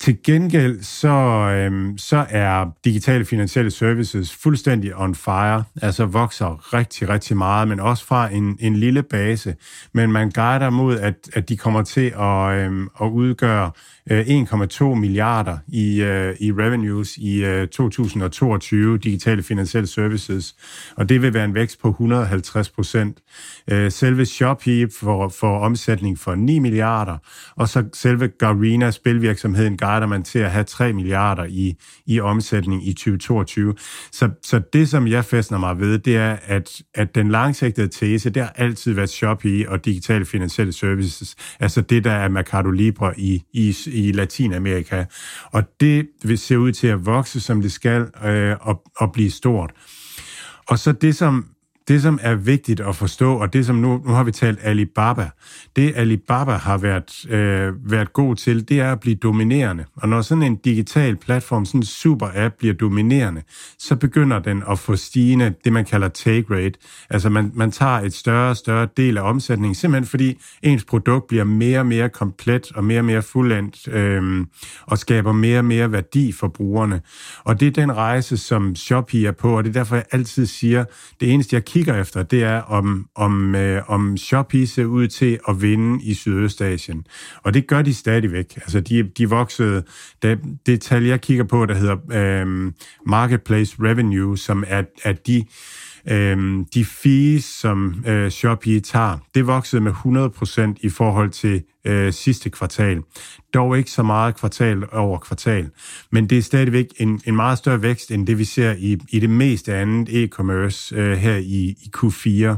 til gengæld så, øhm, så er digitale finansielle services fuldstændig on fire, altså vokser rigtig, rigtig meget, men også fra en, en lille base. Men man guider mod, at, at de kommer til at, øhm, at udgøre øh, 1,2 milliarder i, øh, i revenues i øh, 2022, digitale finansielle services, og det vil være en vækst på 150 procent. Øh, selve Shopee får, får omsætning for 9 milliarder, og så selve Garena, spilvirksomhed virksomheden guider man til at have 3 milliarder i, i omsætning i 2022. Så, så det, som jeg fæstner mig ved, det er, at, at den langsigtede tese, det har altid været Shopee og digitale finansielle services, altså det, der er Mercado Libre i, i, i Latinamerika. Og det vil se ud til at vokse, som det skal, øh, og, og blive stort. Og så det, som det, som er vigtigt at forstå, og det, som nu, nu har vi talt Alibaba, det Alibaba har været, øh, været god til, det er at blive dominerende. Og når sådan en digital platform, sådan en super app bliver dominerende, så begynder den at få stigende, det man kalder take rate. Altså man, man tager et større og større del af omsætningen, simpelthen fordi ens produkt bliver mere og mere komplet og mere og mere fuldendt, øh, og skaber mere og mere værdi for brugerne. Og det er den rejse, som Shopee er på, og det er derfor, jeg altid siger, det eneste, jeg kigger efter, det er, om, om, øh, om Shopee ser ud til at vinde i Sydøstasien. Og det gør de stadigvæk. Altså, de, de voksede... Det, det tal, jeg kigger på, der hedder øh, Marketplace Revenue, som er, er de Øhm, de fees, som øh, Shopee tager, det voksede med 100% i forhold til øh, sidste kvartal. Dog ikke så meget kvartal over kvartal, men det er stadigvæk en, en meget større vækst, end det vi ser i, i det meste andet e-commerce øh, her i, i Q4.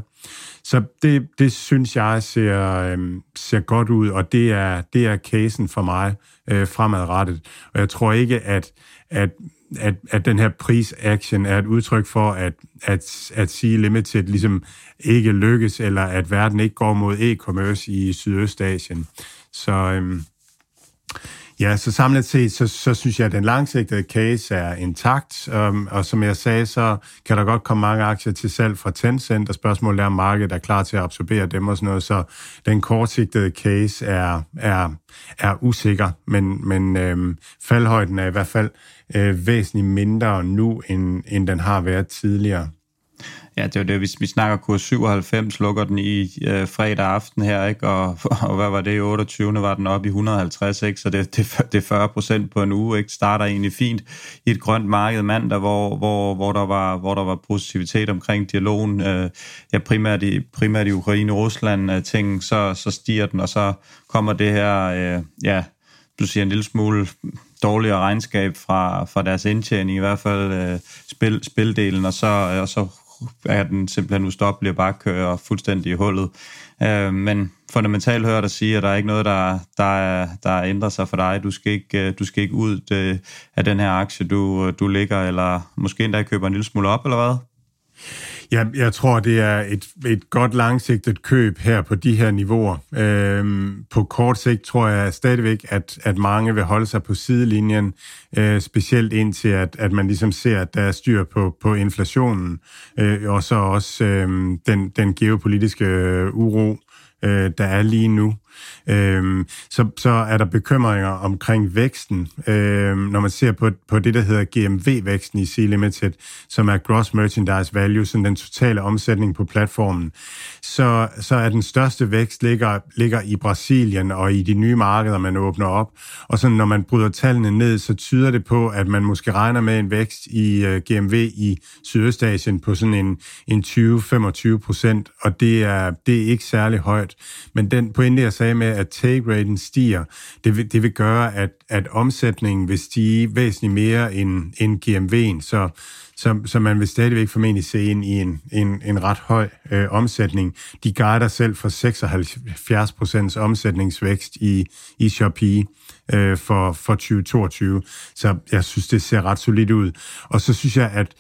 Så det, det synes jeg ser, øh, ser godt ud, og det er, det er casen for mig øh, fremadrettet. Og jeg tror ikke, at, at at, at den her prisaction er et udtryk for, at, at, at sige Limited ligesom ikke lykkes, eller at verden ikke går mod e-commerce i Sydøstasien. Så øhm, ja, så samlet set, så, så synes jeg, at den langsigtede case er intakt, um, og som jeg sagde, så kan der godt komme mange aktier til salg fra Tencent, og spørgsmålet er, om markedet er klar til at absorbere dem og sådan noget, så den kortsigtede case er, er, er usikker, men, men øhm, faldhøjden er i hvert fald øh, væsentligt mindre nu, end, end den har været tidligere. Ja, det var det. Vi, vi snakker kurs 97, lukker den i øh, fredag aften her, ikke? Og, og hvad var det? 28. var den op i 150, ikke? Så det, det, det er 40 procent på en uge, ikke? Starter egentlig fint i et grønt marked mandag, hvor, hvor, hvor, der, var, hvor der var positivitet omkring dialogen. Øh, ja, primært i, primært i Ukraine-Rusland øh, ting, så, så stiger den, og så kommer det her, øh, ja, du siger en lille smule dårligere regnskab fra, fra deres indtjening, i hvert fald øh, spil, spildelen, og så, øh, og så er den simpelthen ustoppelig og bare kører fuldstændig i hullet. Øh, men fundamentalt hører dig sige, at der er ikke noget, der, der, der ændrer sig for dig. Du skal ikke, øh, du skal ikke ud øh, af den her aktie, du, øh, du ligger, eller måske endda køber en lille smule op, eller hvad? Jeg, jeg tror, det er et, et godt langsigtet køb her på de her niveauer. Øhm, på kort sigt tror jeg stadigvæk, at, at mange vil holde sig på sidelinjen, øh, specielt indtil, at, at man ligesom ser, at der er styr på, på inflationen, øh, og så også øh, den, den geopolitiske øh, uro, øh, der er lige nu. Øhm, så, så er der bekymringer omkring væksten, øhm, når man ser på, på det, der hedder GMV-væksten i C-Limited, som er Gross Merchandise Value, sådan den totale omsætning på platformen, så, så er den største vækst ligger, ligger i Brasilien og i de nye markeder, man åbner op. Og så når man bryder tallene ned, så tyder det på, at man måske regner med en vækst i uh, øh, GMV i Sydøstasien på sådan en, en 20-25 procent, og det er, det er ikke særlig højt. Men den pointe, jeg sagde med, at take-raten stiger, det vil, det vil gøre, at, at omsætningen vil stige væsentligt mere end, end GMV'en, så, så, så man vil stadigvæk formentlig se ind i en, en, en ret høj øh, omsætning. De guider selv for 76 procents omsætningsvækst i, i Shopee øh, for, for 2022, så jeg synes, det ser ret solidt ud. Og så synes jeg, at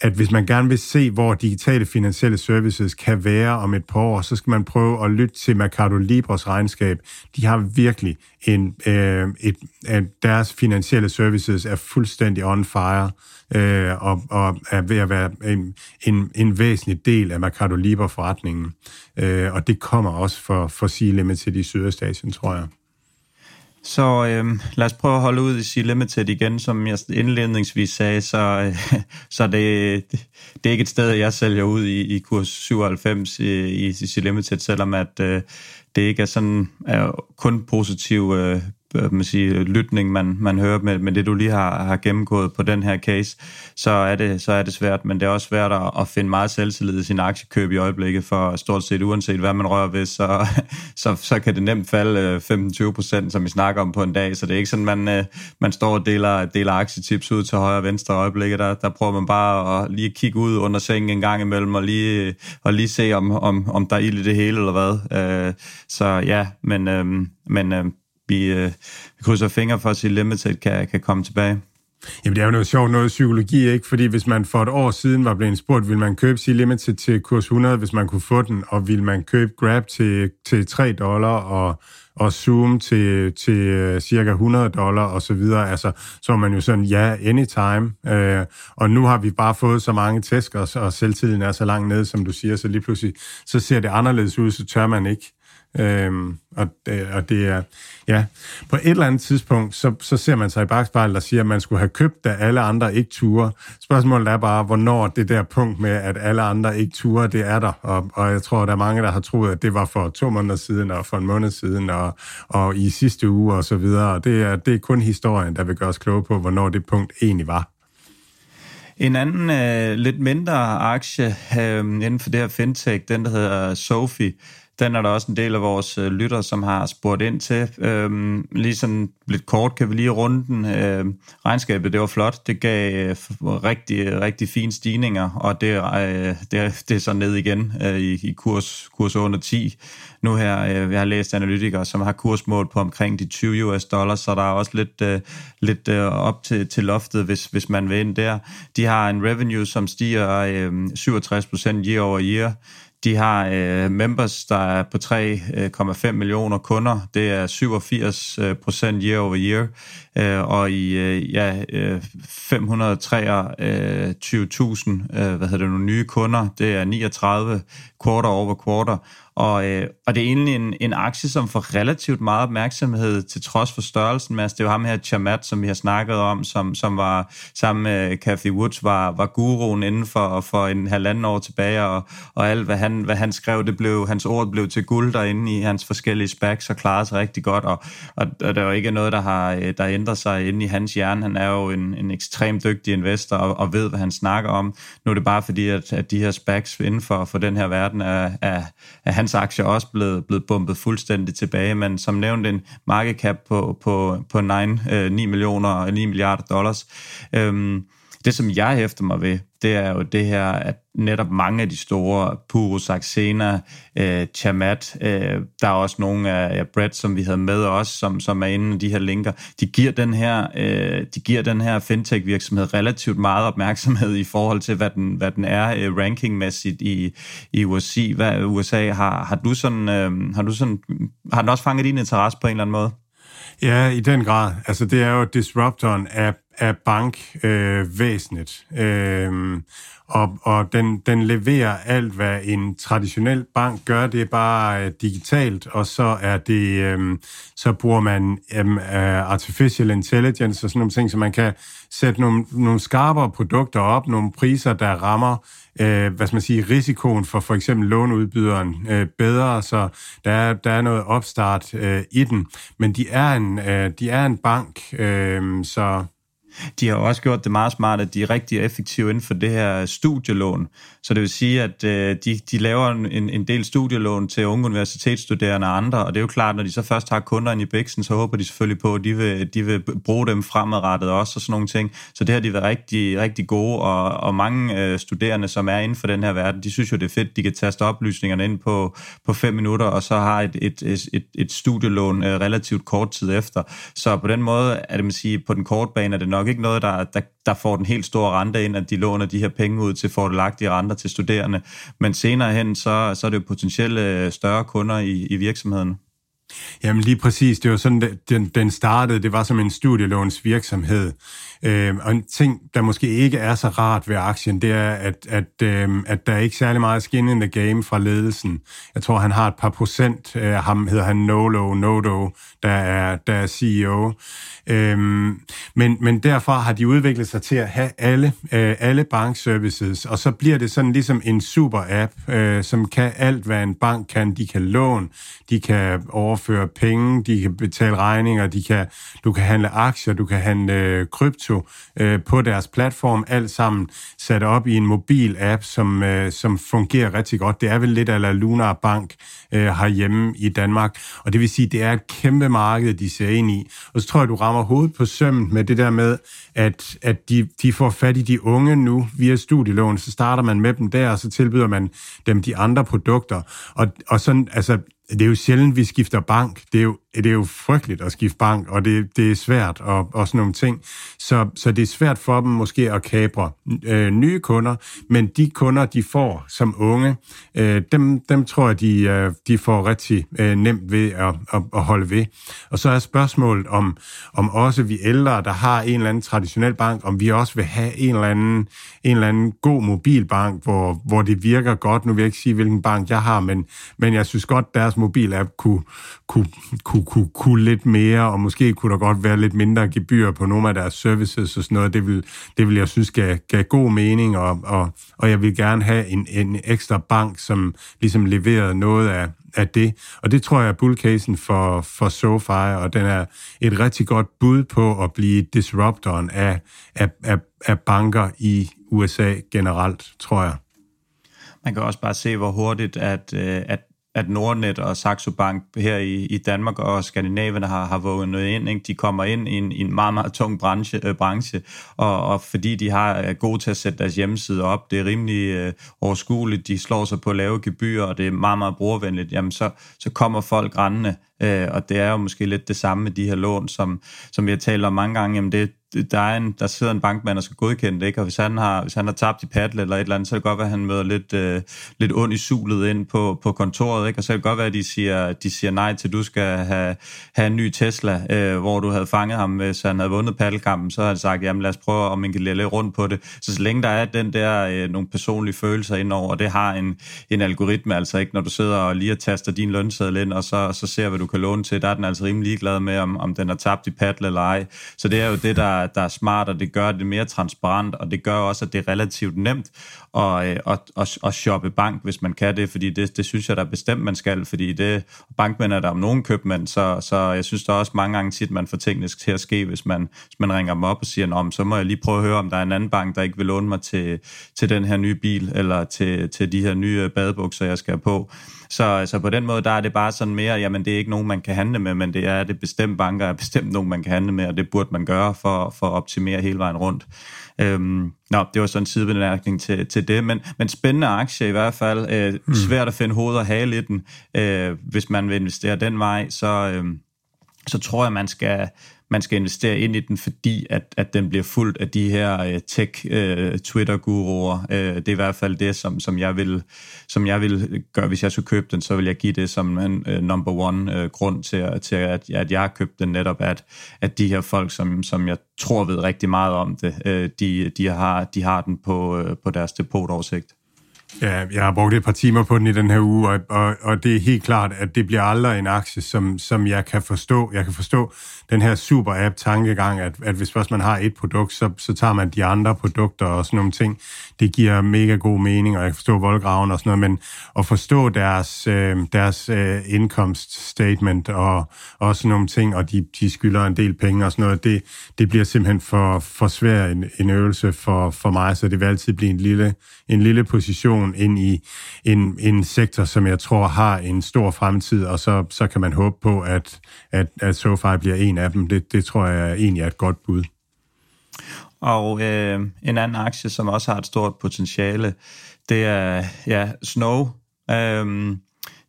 at hvis man gerne vil se, hvor digitale finansielle services kan være om et par år, så skal man prøve at lytte til Mercado Libres regnskab. De har virkelig en, øh, et, at deres finansielle services er fuldstændig on fire øh, og, og er ved at være en, en, en væsentlig del af Mercado Libre-forretningen. Øh, og det kommer også for, for C-Limited i Sydøstasien, tror jeg. Så øh, lad os prøve at holde ud i C-Limited igen, som jeg indledningsvis sagde, så, øh, så det, det er ikke et sted, jeg sælger ud i, i kurs 97 i, i C-Limited, selvom at øh, det ikke er sådan er kun positiv øh, man sige, lytning, man, man hører med, med det, du lige har, har gennemgået på den her case, så er, det, så er det svært, men det er også svært at, at finde meget selvtillid i sin aktiekøb i øjeblikket, for stort set uanset hvad man rører ved, så, så, så kan det nemt falde øh, 15-20 procent, som vi snakker om på en dag, så det er ikke sådan, man, øh, man står og deler, deler aktietips ud til højre og venstre øjeblikket, der, der prøver man bare at lige kigge ud under sengen en gang imellem, og lige, og lige se, om, om, om der er ild i det hele, eller hvad. Øh, så ja, men, øh, men øh, vi, øh, vi krydser fingre for, at sige Limited kan, kan komme tilbage. Jamen, det er jo noget sjovt noget psykologi, ikke? Fordi hvis man for et år siden var blevet spurgt, vil man købe sig Limited til kurs 100, hvis man kunne få den, og vil man købe Grab til, til 3 dollar, og, og Zoom til, til øh, cirka 100 dollar, og så videre, altså, så er man jo sådan, ja, anytime. Øh, og nu har vi bare fået så mange tæsk, og, og selvtiden er så langt nede, som du siger, så lige pludselig, så ser det anderledes ud, så tør man ikke. Øhm, og, øh, og det er, ja, på et eller andet tidspunkt, så, så ser man sig i bagspejlet og siger, at man skulle have købt, da alle andre ikke turer. Spørgsmålet er bare, hvornår det der punkt med, at alle andre ikke turer, det er der. Og, og jeg tror, der er mange, der har troet, at det var for to måneder siden, og for en måned siden, og, og i sidste uge, og så videre. Og det er, det er kun historien, der vil gøre os kloge på, hvornår det punkt egentlig var. En anden øh, lidt mindre aktie øh, inden for det her fintech, den der hedder Sophie, den er der også en del af vores øh, lytter, som har spurgt ind til. Øhm, lige sådan lidt kort kan vi lige runde den. Øhm, regnskabet, det var flot. Det gav øh, rigtig, rigtig fine stigninger, og det, øh, det, det er så ned igen øh, i, i kurs, kurs under 10. Nu her, øh, jeg har læst analytikere, som har kursmål på omkring de 20 US dollars, så der er også lidt, øh, lidt øh, op til, til loftet, hvis, hvis man vil ind der. De har en revenue, som stiger øh, 67% year over year. De har øh, members, der er på 3,5 øh, millioner kunder. Det er 87 øh, procent year over year. Øh, og i øh, ja, øh, 523.000 øh, hvad hedder det nu, nye kunder. Det er 39 quarter over quarter. Og, øh, og det er egentlig en, en aktie, som får relativt meget opmærksomhed til trods for størrelsen. Altså, det er jo ham her, Chamat, som vi har snakket om, som, som var sammen med Cathy Woods, var, var guruen inden for, for en halvanden år tilbage, og, og alt, hvad han, hvad han skrev, det blev, hans ord blev til guld derinde i hans forskellige specs og klarede sig rigtig godt, og, og, og der er jo ikke noget, der har øh, der ændrer sig inde i hans hjerne. Han er jo en, en ekstremt dygtig investor og, og ved, hvad han snakker om. Nu er det bare fordi, at, at de her specs inden for, for den her verden er, er, er hans aktier også blevet, blevet bumpet fuldstændig tilbage, men som nævnt en market cap på, på, på 9, øh, 9 millioner 9 milliarder dollars. Øhm, det, som jeg hæfter mig ved, det er jo det her, at netop mange af de store, Puro, Saxena, øh, Chamat, øh, der er også nogle af ja, Brett, som vi havde med os, som, som er inde i de her linker, de giver den her, øh, de giver den her fintech-virksomhed relativt meget opmærksomhed i forhold til, hvad den, hvad den er øh, rankingmæssigt i, i USA. Hvad, USA har, har, du sådan, øh, har du sådan, har den også fanget din interesse på en eller anden måde? Ja, i den grad. Altså, det er jo disruptoren af af bankvæsenet. Øh, øh, og og den, den leverer alt, hvad en traditionel bank gør. Det er bare øh, digitalt, og så er det øh, så bruger man øh, øh, artificial intelligence og sådan nogle ting, så man kan sætte nogle, nogle skarpere produkter op, nogle priser, der rammer øh, hvad skal man sige, risikoen for for eksempel låneudbyderen øh, bedre, så der er, der er noget opstart øh, i den. Men de er en, øh, de er en bank, øh, så de har også gjort det meget smart, at de er rigtig effektive inden for det her studielån. Så det vil sige, at øh, de, de laver en, en del studielån til unge universitetsstuderende og andre, og det er jo klart, når de så først har ind i Bixen, så håber de selvfølgelig på, at de vil, de vil bruge dem fremadrettet også og sådan nogle ting. Så det har de været rigtig, rigtig gode, og, og mange øh, studerende, som er inden for den her verden, de synes jo, det er fedt, de kan taste oplysningerne ind på, på fem minutter, og så har et, et, et, et studielån øh, relativt kort tid efter. Så på den måde er det, man sige, på den korte bane er det nok ikke noget, der, der, der får den helt store rente ind, at de låner de her penge ud til fordelagtige renter til studerende. Men senere hen, så, så er det jo potentielle øh, større kunder i, i virksomheden. Jamen lige præcis, det var sådan, den, den startede, det var som en studielånsvirksomhed. Øh, og en ting, der måske ikke er så rart ved aktien, det er, at, at, øh, at der er ikke særlig meget skin in the game fra ledelsen. Jeg tror, han har et par procent, øh, ham hedder han Nolo, Nodo, der er, der er CEO. Øh, men, men derfor har de udviklet sig til at have alle, øh, alle bankservices, og så bliver det sådan ligesom en super app, øh, som kan alt, hvad en bank kan. De kan låne, de kan overføre penge, de kan betale regninger, de kan, du kan handle aktier, du kan handle øh, krypto, krypto øh, på deres platform, alt sammen sat op i en mobil app, som, øh, som fungerer rigtig godt. Det er vel lidt af Lunar Bank øh, herhjemme i Danmark, og det vil sige, det er et kæmpe marked, de ser ind i. Og så tror jeg, du rammer hovedet på sømmen med det der med, at, at de, de får fat i de unge nu via studielån, så starter man med dem der, og så tilbyder man dem de andre produkter. Og, og sådan, altså, det er jo sjældent, vi skifter bank. Det er jo, det er jo frygteligt at skifte bank, og det, det er svært og, og sådan nogle ting. Så, så det er svært for dem måske at kapre øh, nye kunder, men de kunder, de får som unge, øh, dem, dem tror jeg, de, øh, de får rigtig øh, nemt ved at, at, at holde ved. Og så er spørgsmålet om, om også vi ældre, der har en eller anden traditionel bank, om vi også vil have en eller anden, en eller anden god mobilbank, hvor, hvor det virker godt. Nu vil jeg ikke sige, hvilken bank jeg har, men, men jeg synes godt, deres deres mobilapp kunne, kunne, kunne, kunne, kunne lidt mere, og måske kunne der godt være lidt mindre gebyr på nogle af deres services og sådan noget. Det vil, det vil jeg synes gav, gav god mening, og, og, og jeg vil gerne have en, en ekstra bank, som ligesom leverede noget af, af det. Og det tror jeg er bullcasen for, for SoFi, og den er et rigtig godt bud på at blive disruptoren af, af, af, af banker i USA generelt, tror jeg. Man kan også bare se, hvor hurtigt, at, øh, at at Nordnet og Saxo Bank her i, i Danmark og Skandinavien har, har vågnet ind. Ikke? De kommer ind i en, i en meget, meget tung branche, øh, branche og, og fordi de har er gode til at sætte deres hjemmeside op, det er rimelig øh, overskueligt, de slår sig på lave gebyrer, og det er meget, meget brugervenligt, jamen så, så kommer folk rendende, øh, og det er jo måske lidt det samme med de her lån, som, som vi har talt om mange gange, jamen det, der, er en, der sidder en bankmand og skal godkende det, ikke? og hvis han har, hvis han har tabt i paddle eller et eller andet, så kan det godt være, at han møder lidt, øh, lidt ondt i sulet ind på, på kontoret, ikke? og så kan det godt være, at de siger, de siger nej til, at du skal have, have en ny Tesla, øh, hvor du havde fanget ham, hvis han havde vundet paddelkampen, så har han sagt, jamen lad os prøve, om man kan lidt rundt på det. Så så længe der er den der øh, nogle personlige følelser indover, og det har en, en algoritme altså ikke, når du sidder og lige taster din lønseddel ind, og så, så ser, hvad du kan låne til, der er den altså rimelig ligeglad med, om, om den er tabt i paddle eller ej. Så det er jo det, der, der er smart, og det gør det mere transparent, og det gør også, at det er relativt nemt og, øh, og, og, og shoppe bank, hvis man kan det, fordi det, det synes jeg da bestemt, man skal, fordi det, bankmænd er der om nogen købmænd, så, så jeg synes der også mange gange tit, man får tingene til at ske, hvis man, hvis man ringer dem op og siger, om så må jeg lige prøve at høre, om der er en anden bank, der ikke vil låne mig til, til den her nye bil, eller til, til de her nye øh, badebukser, jeg skal have på. Så, så på den måde, der er det bare sådan mere, jamen det er ikke nogen, man kan handle med, men det er det bestemt banker, er bestemt nogen, man kan handle med, og det burde man gøre for, for at optimere hele vejen rundt. Øhm, nå, det var sådan en sidebemærkning til, til det, men, men spændende aktie i hvert fald. Øh, mm. Svært at finde hoved og hale i den. Øh, hvis man vil investere den vej, så, øh, så tror jeg, man skal man skal investere ind i den, fordi at, at den bliver fuldt af de her øh, tech-Twitter-guruer. Øh, øh, det er i hvert fald det, som, som, jeg vil, som jeg vil gøre. Hvis jeg skulle købe den, så vil jeg give det som en øh, number one øh, grund til, til at, at jeg har købt den netop, at, at de her folk, som, som jeg tror ved rigtig meget om det, øh, de, de, har, de har den på, øh, på deres depotoversigt. Ja, jeg har brugt et par timer på den i den her uge, og, og, og det er helt klart, at det bliver aldrig en aktie, som, som jeg kan forstå. Jeg kan forstå den her super-app-tankegang, at, at hvis først man har et produkt, så, så tager man de andre produkter og sådan nogle ting. Det giver mega god mening, og jeg kan forstå voldgraven og sådan noget, men at forstå deres, øh, deres øh, indkomst statement og, og sådan nogle ting, og de, de skylder en del penge og sådan noget, det, det bliver simpelthen for, for svær en, en øvelse for, for mig, så det vil altid blive en lille, en lille position ind i en, en sektor, som jeg tror har en stor fremtid, og så, så kan man håbe på, at, at, at SoFi bliver en af dem. Det, det tror jeg egentlig er et godt bud. Og øh, en anden aktie, som også har et stort potentiale, det er ja, Snow. Øhm, øh,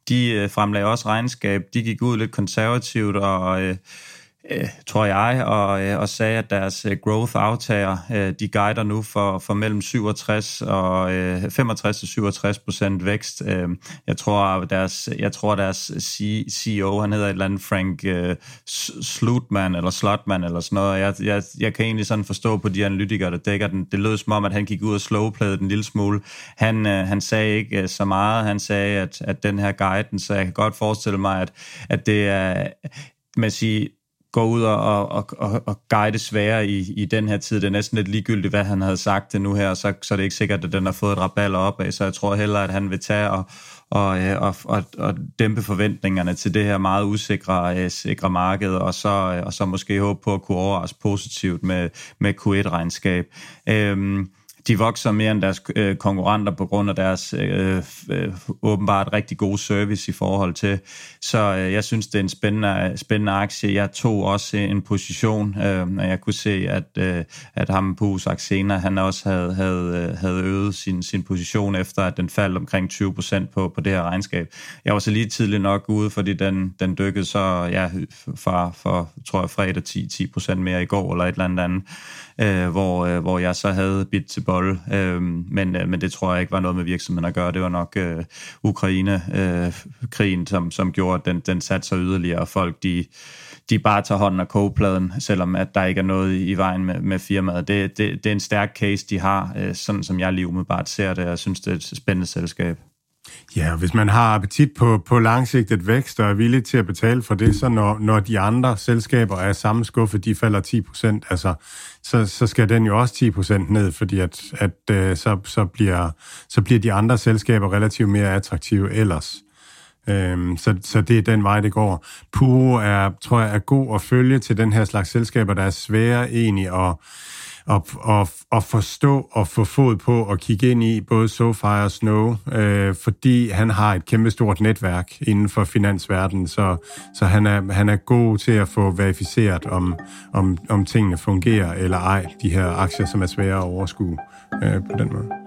de fremlagde også regnskab. De gik ud lidt konservativt og... Øh, øh, tror jeg, og, øh, og sagde, at deres øh, growth-aftager, øh, de guider nu for, for mellem 67 og øh, 65 til 67 procent vækst. Øh, jeg tror, deres, jeg tror, deres CEO, han hedder et eller andet Frank øh, Slutman, eller Slotman, eller sådan noget. Jeg, jeg, jeg kan egentlig sådan forstå på de analytikere, der dækker den. Det lød som om, at han gik ud og slowplayede den en lille smule. Han, øh, han sagde ikke øh, så meget. Han sagde, at, at den her guiden, så jeg kan godt forestille mig, at, at det er man siger, går ud og, og, og, og guide svære i, i den her tid. Det er næsten lidt ligegyldigt, hvad han havde sagt det nu her, så, så er det ikke sikkert, at den har fået et raballer op af, så jeg tror heller, at han vil tage og, og, øh, og, og, og dæmpe forventningerne til det her meget usikre øh, sikre marked, og så, øh, og så måske håbe på at kunne overraske positivt med, med Q1-regnskab. Øhm, de vokser mere end deres øh, konkurrenter på grund af deres øh, øh, åbenbart rigtig gode service i forhold til. Så øh, jeg synes, det er en spændende, spændende aktie. Jeg tog også en position, øh, og jeg kunne se, at, øh, at ham på Saxena, han også havde, havde, øh, havde øget sin, sin position efter, at den faldt omkring 20 procent på, på det her regnskab. Jeg var så lige tidligt nok ude, fordi den, den dykkede så ja, fra, for, tror jeg, fredag 10, 10 procent mere i går, eller et eller andet andet øh, hvor, øh, hvor jeg så havde bit til bold. Øh, men, øh, men det tror jeg ikke var noget med virksomheden at gøre. Det var nok øh, Ukraine-krigen, øh, som, som gjorde, at den, den satte sig yderligere, og folk de, de bare tager hånden af kogepladen, selvom at der ikke er noget i, i vejen med, med firmaet. Det, det, det er en stærk case, de har, øh, sådan som jeg lige umiddelbart ser det, og jeg synes, det er et spændende selskab. Ja, hvis man har appetit på, på langsigtet vækst og er villig til at betale for det, så når, når de andre selskaber er samme skuffe, de falder 10 procent, altså, så, så skal den jo også 10 procent ned, fordi at, at øh, så, så, bliver, så bliver de andre selskaber relativt mere attraktive ellers. Øhm, så, så det er den vej, det går. Puro er, tror jeg, er god at følge til den her slags selskaber, der er svære egentlig at og, og, og forstå og få fod på og kigge ind i både SoFi og Snow, øh, fordi han har et kæmpestort netværk inden for finansverdenen, så, så han, er, han er god til at få verificeret, om, om, om tingene fungerer eller ej, de her aktier, som er svære at overskue øh, på den måde.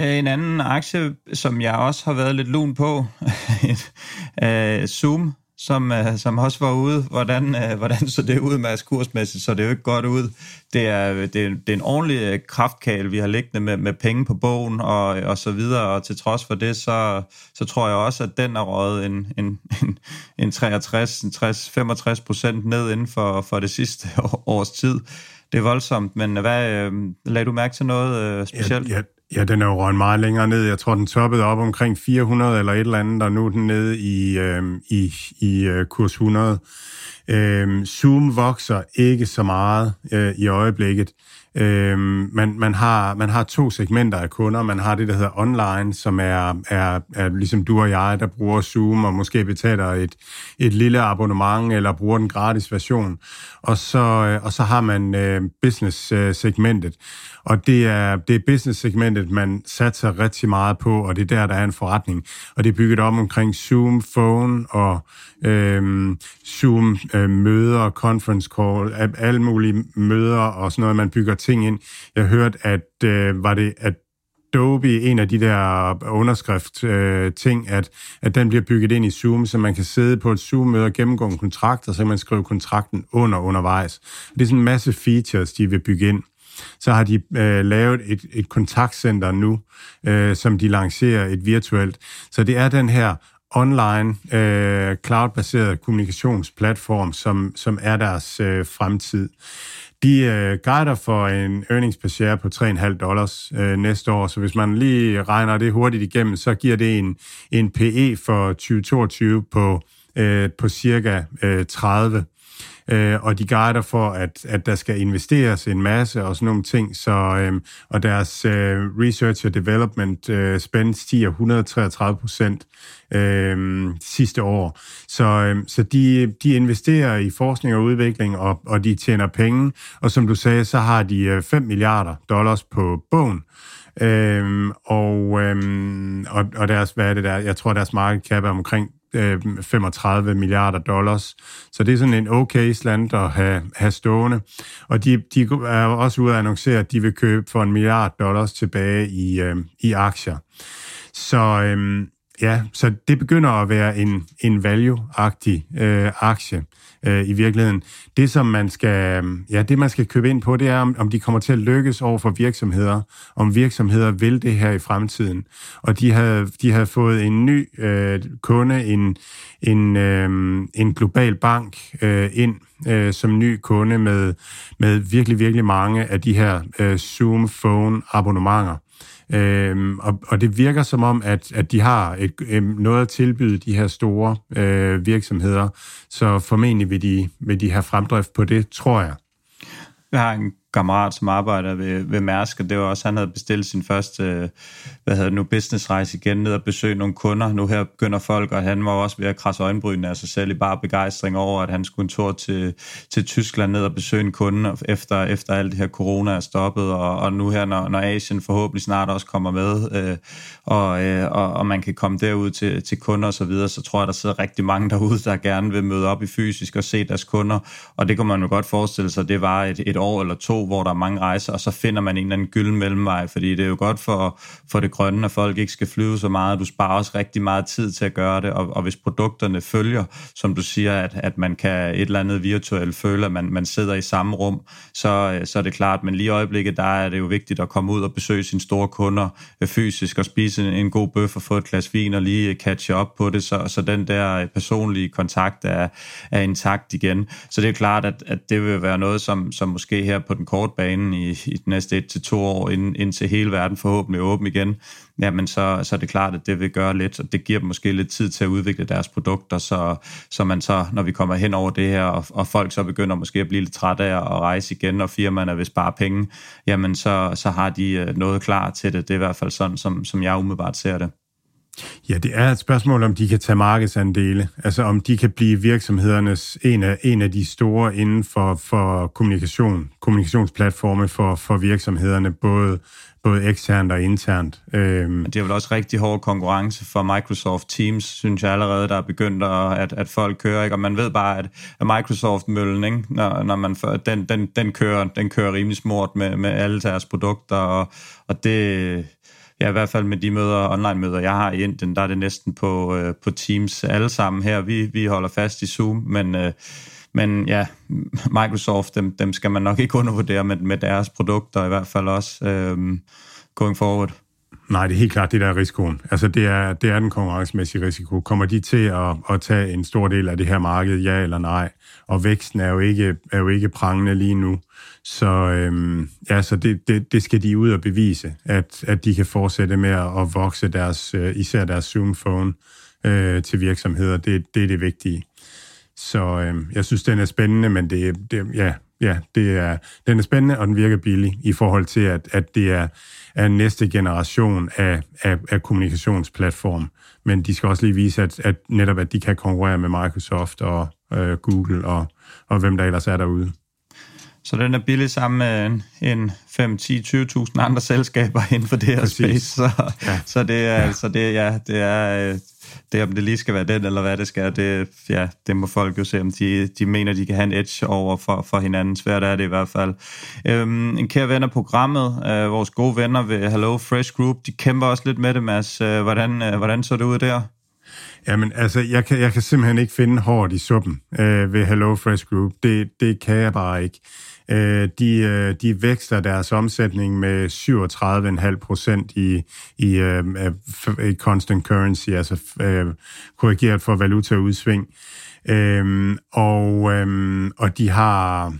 Øh, en anden aktie, som jeg også har været lidt lun på, øh, Zoom, som, øh, som også var ude. Hvordan, hvordan så det ud med kursmæssigt, så det er jo ikke godt ud. Det er, det er, det er en ordentlig uh, vi har liggende med, med penge på bogen og, og så videre, og til trods for det, så, så tror jeg også, at den er røget en, en, en, en 63-65 procent ned inden for, for det sidste års tid. Det er voldsomt, men hvad, øh, lagde du mærke til noget øh, specielt? Jeg, jeg, Ja, den er jo røget meget længere ned. Jeg tror, den toppede op omkring 400 eller et eller andet, og nu er den nede i, øh, i, i øh, kurs 100. Øh, Zoom vokser ikke så meget øh, i øjeblikket. Øh, man, man, har, man har to segmenter af kunder. Man har det, der hedder online, som er, er, er ligesom du og jeg, der bruger Zoom og måske betaler et, et lille abonnement eller bruger den gratis version. Og så, øh, og så har man øh, business-segmentet. Øh, og det er, det er business-segmentet, man satser rigtig meget på, og det er der, der er en forretning. Og det er bygget om omkring Zoom, Phone og øhm, Zoom øh, conference call, alle mulige møder og sådan noget, man bygger ting ind. Jeg hørte, at øh, var det, at Adobe, en af de der underskrift-ting, øh, at, at den bliver bygget ind i Zoom, så man kan sidde på et Zoom-møde og gennemgå en kontrakt, og så kan man skrive kontrakten under undervejs. Det er sådan en masse features, de vil bygge ind. Så har de øh, lavet et, et kontaktcenter nu, øh, som de lancerer et virtuelt. Så det er den her online, øh, cloud-baseret kommunikationsplatform, som, som er deres øh, fremtid. De øh, guider for en earnings per share på 3,5 dollars øh, næste år, så hvis man lige regner det hurtigt igennem, så giver det en, en PE for 2022 på, øh, på cirka øh, 30 øh, og de guider for, at, at der skal investeres en masse og sådan nogle ting, så, øh, og deres øh, research og development øh, spend stiger 133 procent øh, sidste år. Så, øh, så de, de investerer i forskning og udvikling, og, og de tjener penge, og som du sagde, så har de øh, 5 milliarder dollars på bogen, Øhm, og, øhm, og, og deres, hvad er det der? Jeg tror, deres market cap er omkring Øh, 35 milliarder dollars. Så det er sådan en okay slant at have, have stående. Og de, de er også ude at annoncere, at de vil købe for en milliard dollars tilbage i, øh, i aktier. Så øh, ja, så det begynder at være en, en value-agtig øh, aktie øh, i virkeligheden. Det, som man skal, ja, det, man skal købe ind på, det er, om, om de kommer til at lykkes over for virksomheder, om virksomheder vil det her i fremtiden. Og de havde, de havde fået en ny øh, kunde, en, en, øh, en global bank øh, ind øh, som ny kunde med, med virkelig, virkelig mange af de her øh, Zoom Phone abonnementer. Øhm, og, og det virker som om, at, at de har et, øh, noget at tilbyde de her store øh, virksomheder, så formentlig vil de, vil de have fremdrift på det, tror jeg. Jeg har en kammerat, som arbejder ved, ved Mærsk, og det var også, han havde bestilt sin første, hvad hedder nu, businessrejse igen, ned og besøge nogle kunder. Nu her begynder folk, og han var også ved at krasse øjenbrynene af sig selv i bare begejstring over, at han skulle en tur til, til Tyskland ned og besøge en kunde, efter, efter alt det her corona er stoppet, og, og nu her, når, når Asien forhåbentlig snart også kommer med, øh, og, øh, og, og man kan komme derud til, til kunder osv., så, videre, så tror jeg, der sidder rigtig mange derude, der gerne vil møde op i fysisk og se deres kunder, og det kan man jo godt forestille sig, det var et, et år eller to, hvor der er mange rejser, og så finder man en eller anden gylden mellemvej, fordi det er jo godt for, for det grønne, at folk ikke skal flyve så meget. Du sparer også rigtig meget tid til at gøre det, og, og hvis produkterne følger, som du siger, at, at man kan et eller andet virtuelt føle, at man, man sidder i samme rum, så, så er det klart, men lige i øjeblikket, der er det jo vigtigt at komme ud og besøge sine store kunder øh, fysisk og spise en, en god bøf og få et glas vin og lige øh, catche op på det, så, så den der øh, personlige kontakt er, er intakt igen. Så det er klart, at, at det vil være noget, som, som måske her på den korte banen i, i de næste et til to år, ind, indtil hele verden forhåbentlig er åben igen, jamen så, så er det klart, at det vil gøre lidt, og det giver dem måske lidt tid til at udvikle deres produkter, så, så man så, når vi kommer hen over det her, og, og folk så begynder måske at blive lidt trætte af at rejse igen, og firmaerne vil spare penge, jamen så, så har de øh, noget klar til det. Det er i hvert fald sådan, som, som jeg umiddelbart ser det. Ja, det er et spørgsmål, om de kan tage markedsandele. Altså om de kan blive virksomhedernes en af, en af de store inden for, for kommunikation, kommunikationsplatforme for, for virksomhederne, både, både eksternt og internt. Øhm. Det er vel også rigtig hård konkurrence for Microsoft Teams, synes jeg allerede, der er begyndt, at, at, at folk kører, ikke? og man ved bare, at, at Microsoft-møllen, ikke? Når, når man, den, den, den, kører, den kører rimelig smurt med, med alle deres produkter, og, og det ja, i hvert fald med de møder, online-møder, jeg har i Indien, der er det næsten på, øh, på Teams alle sammen her. Vi, vi holder fast i Zoom, men, øh, men ja, Microsoft, dem, dem skal man nok ikke undervurdere med, med deres produkter, i hvert fald også øh, going forward. Nej, det er helt klart det, der er risikoen. Altså, det er, det er den konkurrencemæssige risiko. Kommer de til at, at tage en stor del af det her marked, ja eller nej? Og væksten er jo ikke, er jo ikke prangende lige nu. Så, øhm, ja, så det, det, det skal de ud og bevise, at, at de kan fortsætte med at vokse deres, øh, især deres Zoom Phone øh, til virksomheder. Det, det er det vigtige. Så øhm, jeg synes, den er spændende, men det, det, ja, ja, det er, den er spændende, og den virker billig i forhold til, at, at det er, er næste generation af, af, af kommunikationsplatform. Men de skal også lige vise, at, at netop at de kan konkurrere med Microsoft og øh, Google og, og hvem der ellers er derude. Så den er billig sammen med en, en 5, 10, 20.000 andre selskaber inden for det her Præcis. space. Så, ja. så det er, ja. så det, ja, det er, øh, det om det lige skal være den, eller hvad det skal, det, ja, det må folk jo se, om de, de mener, de kan have en edge over for, for hinanden. Svært er det i hvert fald. Øhm, en kære ven af programmet, øh, vores gode venner ved Hello Fresh Group, de kæmper også lidt med det, Mads. Øh, hvordan, øh, hvordan så det ud der? Jamen, altså, jeg kan, jeg kan simpelthen ikke finde hårdt i suppen øh, ved Hello Fresh Group. Det, det kan jeg bare ikke. Øh, de, øh, de vækster deres omsætning med 37,5 procent i, i, øh, i constant currency, altså øh, korrigeret for valutaudsving. Øh, og, øh, og de har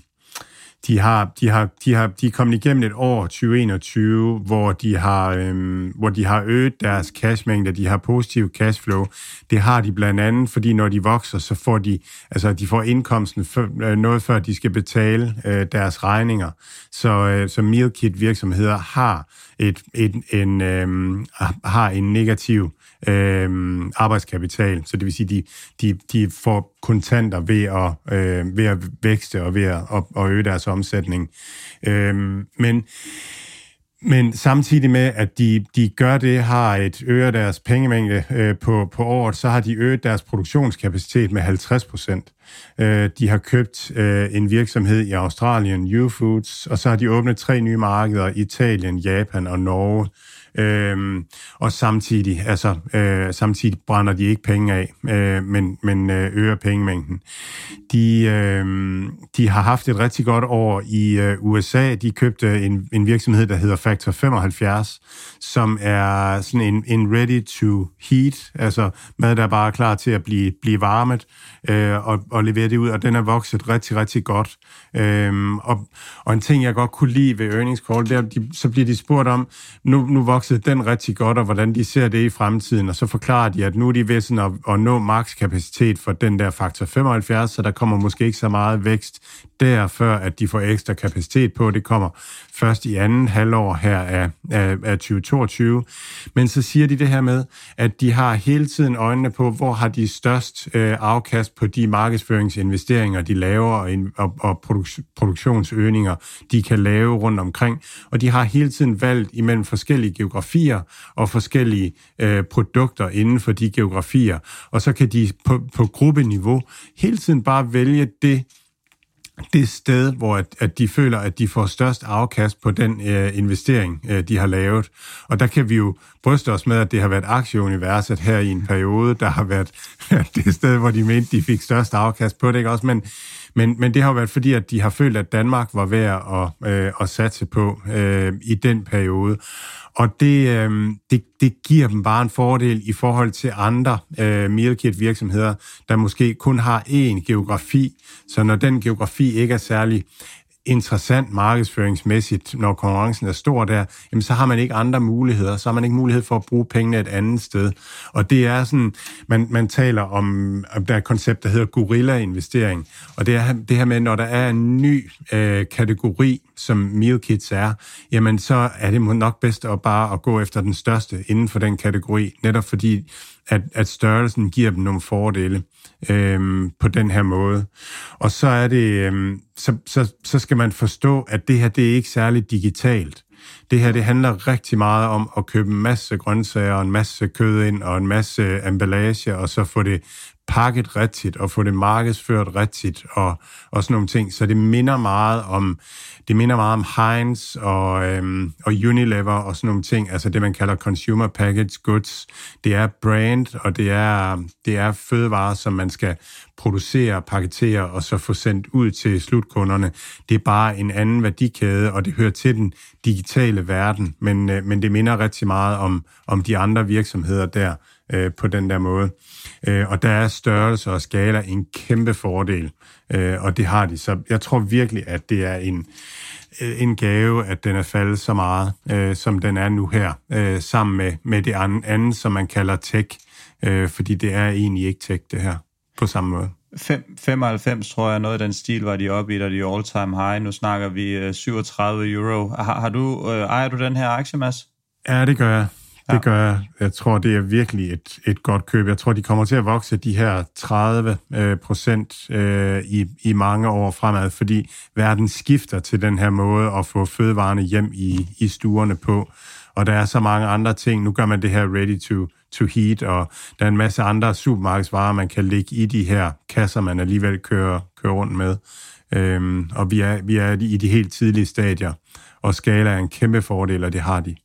de har, de har, de har, de er kommet igennem et år, 2021, hvor de har, øhm, hvor de har øget deres cashmængde, de har positiv cashflow. Det har de blandt andet, fordi når de vokser, så får de, altså de får indkomsten for, øh, noget før de skal betale øh, deres regninger. Så, øh, så meal kit virksomheder har et, et, en, øh, har en negativ øh, arbejdskapital. Så det vil sige, de, de, de får kontanter ved at, øh, ved at vækste og ved at, at, at øge deres omsætning. Øh, men men samtidig med, at de, de gør det, har et øger deres pengemængde øh, på, på året, så har de øget deres produktionskapacitet med 50 procent. Øh, de har købt øh, en virksomhed i Australien, U-Foods, og så har de åbnet tre nye markeder, Italien, Japan og Norge. Øh, og samtidig, altså, øh, samtidig brænder de ikke penge af, øh, men, men øh, øger pengemængden. De, øh, de har haft et rigtig godt år i øh, USA. De købte en, en virksomhed, der hedder Factor 75, som er sådan en, en ready to heat, altså mad, der er bare klar til at blive, blive varmet øh, og, og levere det ud, og den er vokset rigtig, rigtig godt. Øh, og, og en ting, jeg godt kunne lide ved earnings call, det er, de, så bliver de spurgt om, nu, nu voksede den rigtig godt, og hvordan de ser det i fremtiden, og så forklarer de, at nu er de ved sådan at, at nå makskapacitet for den der faktor 75, så der kommer måske ikke så meget vækst der, før at de får ekstra kapacitet på. Det kommer først i anden halvår her af, af, af 2022. Men så siger de det her med, at de har hele tiden øjnene på, hvor har de størst øh, afkast på de markedsføringsinvesteringer, de laver, og, og, og produktionsøgninger, de kan lave rundt omkring. Og de har hele tiden valgt imellem forskellige geografier geografier og forskellige øh, produkter inden for de geografier. Og så kan de på, på gruppeniveau hele tiden bare vælge det, det sted, hvor at, at de føler, at de får størst afkast på den øh, investering, øh, de har lavet. Og der kan vi jo bryste os med, at det har været aktieuniverset her i en periode, der har været det sted, hvor de mente, de fik størst afkast på det, ikke også? Men, men, men det har været fordi, at de har følt, at Danmark var værd at, øh, at satse på øh, i den periode. Og det, øh, det, det giver dem bare en fordel i forhold til andre øh, meal kit virksomheder, der måske kun har én geografi. Så når den geografi ikke er særlig interessant markedsføringsmæssigt, når konkurrencen er stor der, jamen så har man ikke andre muligheder, så har man ikke mulighed for at bruge pengene et andet sted. Og det er sådan, man, man taler om, der er et koncept, der hedder gorilla-investering, og det er det her med, når der er en ny øh, kategori, som meal kits er, jamen så er det nok bedst at bare at gå efter den største inden for den kategori, netop fordi, at, at størrelsen giver dem nogle fordele øhm, på den her måde. Og så er det, øhm, så, så, så skal man forstå, at det her, det er ikke særligt digitalt. Det her, det handler rigtig meget om at købe en masse grøntsager og en masse kød ind og en masse emballage, og så få det pakket rigtigt og få det markedsført rigtigt og, og sådan nogle ting. Så det minder meget om det minder meget om Heinz og, øhm, og Unilever og sådan nogle ting, altså det man kalder consumer packaged goods. Det er brand, og det er, det er fødevarer, som man skal producere, paketere og så få sendt ud til slutkunderne. Det er bare en anden værdikæde, og det hører til den digitale verden, men, øh, men det minder rigtig meget om, om de andre virksomheder der øh, på den der måde. Øh, og der er størrelse og skala en kæmpe fordel, øh, og det har de. Så jeg tror virkelig, at det er en, øh, en gave, at den er faldet så meget, øh, som den er nu her, øh, sammen med, med det andet, som man kalder tech, øh, fordi det er egentlig ikke tech, det her, på samme måde. 5, 95 tror jeg, noget af den stil var de oppe i, da de all-time high. Nu snakker vi 37 øh, euro. Har, har du, øh, ejer du den her aktie, Mads? Ja, det gør jeg. Det gør jeg. Jeg tror, det er virkelig et, et godt køb. Jeg tror, de kommer til at vokse de her 30 øh, procent øh, i, i mange år fremad, fordi verden skifter til den her måde at få fødevarene hjem i, i stuerne på. Og der er så mange andre ting. Nu gør man det her ready to, to heat, og der er en masse andre supermarkedsvarer, man kan lægge i de her kasser, man alligevel kører, kører rundt med. Øhm, og vi er, vi er i de helt tidlige stadier, og skala er en kæmpe fordel, og det har de.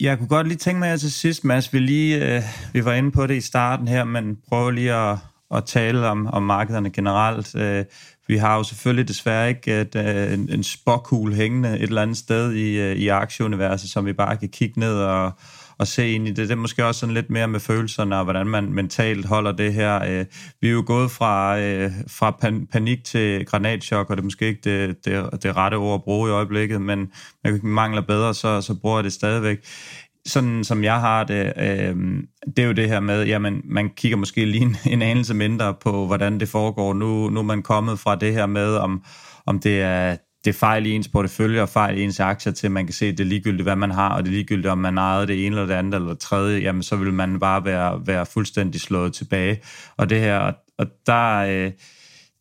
Jeg kunne godt lige tænke mig her til sidst, Mads, vi, lige, øh, vi var inde på det i starten her, men prøv lige at, at tale om, om markederne generelt. Øh, vi har jo selvfølgelig desværre ikke et, øh, en, en spokkugle hængende et eller andet sted i, øh, i aktieuniverset, som vi bare kan kigge ned og, at se ind i det. Det er måske også sådan lidt mere med følelserne og hvordan man mentalt holder det her. Øh, vi er jo gået fra, øh, fra pan, panik til granatchok, og det er måske ikke det, det, det rette ord at bruge i øjeblikket, men man mangler bedre, så, så bruger jeg det stadigvæk sådan som jeg har det, øh, det er jo det her med, jamen man kigger måske lige en, en anelse mindre på, hvordan det foregår. Nu, nu er man kommet fra det her med, om, om det er det er fejl i ens portefølje og fejl i ens aktier til, man kan se, at det er ligegyldigt, hvad man har, og det er ligegyldigt, om man ejede det ene eller det andet eller det tredje, jamen så vil man bare være, være fuldstændig slået tilbage. Og det her, og der, øh,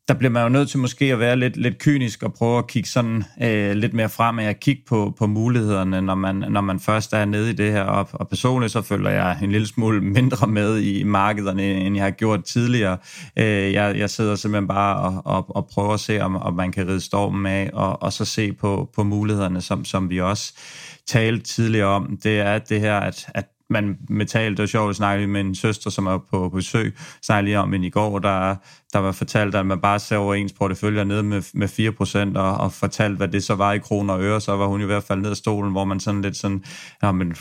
der bliver man jo nødt til måske at være lidt, lidt kynisk og prøve at kigge sådan øh, lidt mere frem og kigge på, på mulighederne, når man, når man først er nede i det her. Og, og personligt så følger jeg en lille smule mindre med i markederne, end jeg har gjort tidligere. Øh, jeg, jeg sidder simpelthen bare og, og, og prøver at se, om, om man kan ride stormen af, og, og så se på, på mulighederne, som, som vi også talte tidligere om. Det er det her, at, at man metal, det var sjovt at snakke med min søster, som er på besøg, snakke lige om men i går, der, der var fortalt, at man bare ser over ens portefølje ned med, med 4%, og, og fortalt, hvad det så var i kroner og øre, så var hun i hvert fald ned af stolen, hvor man sådan lidt sådan, ja, men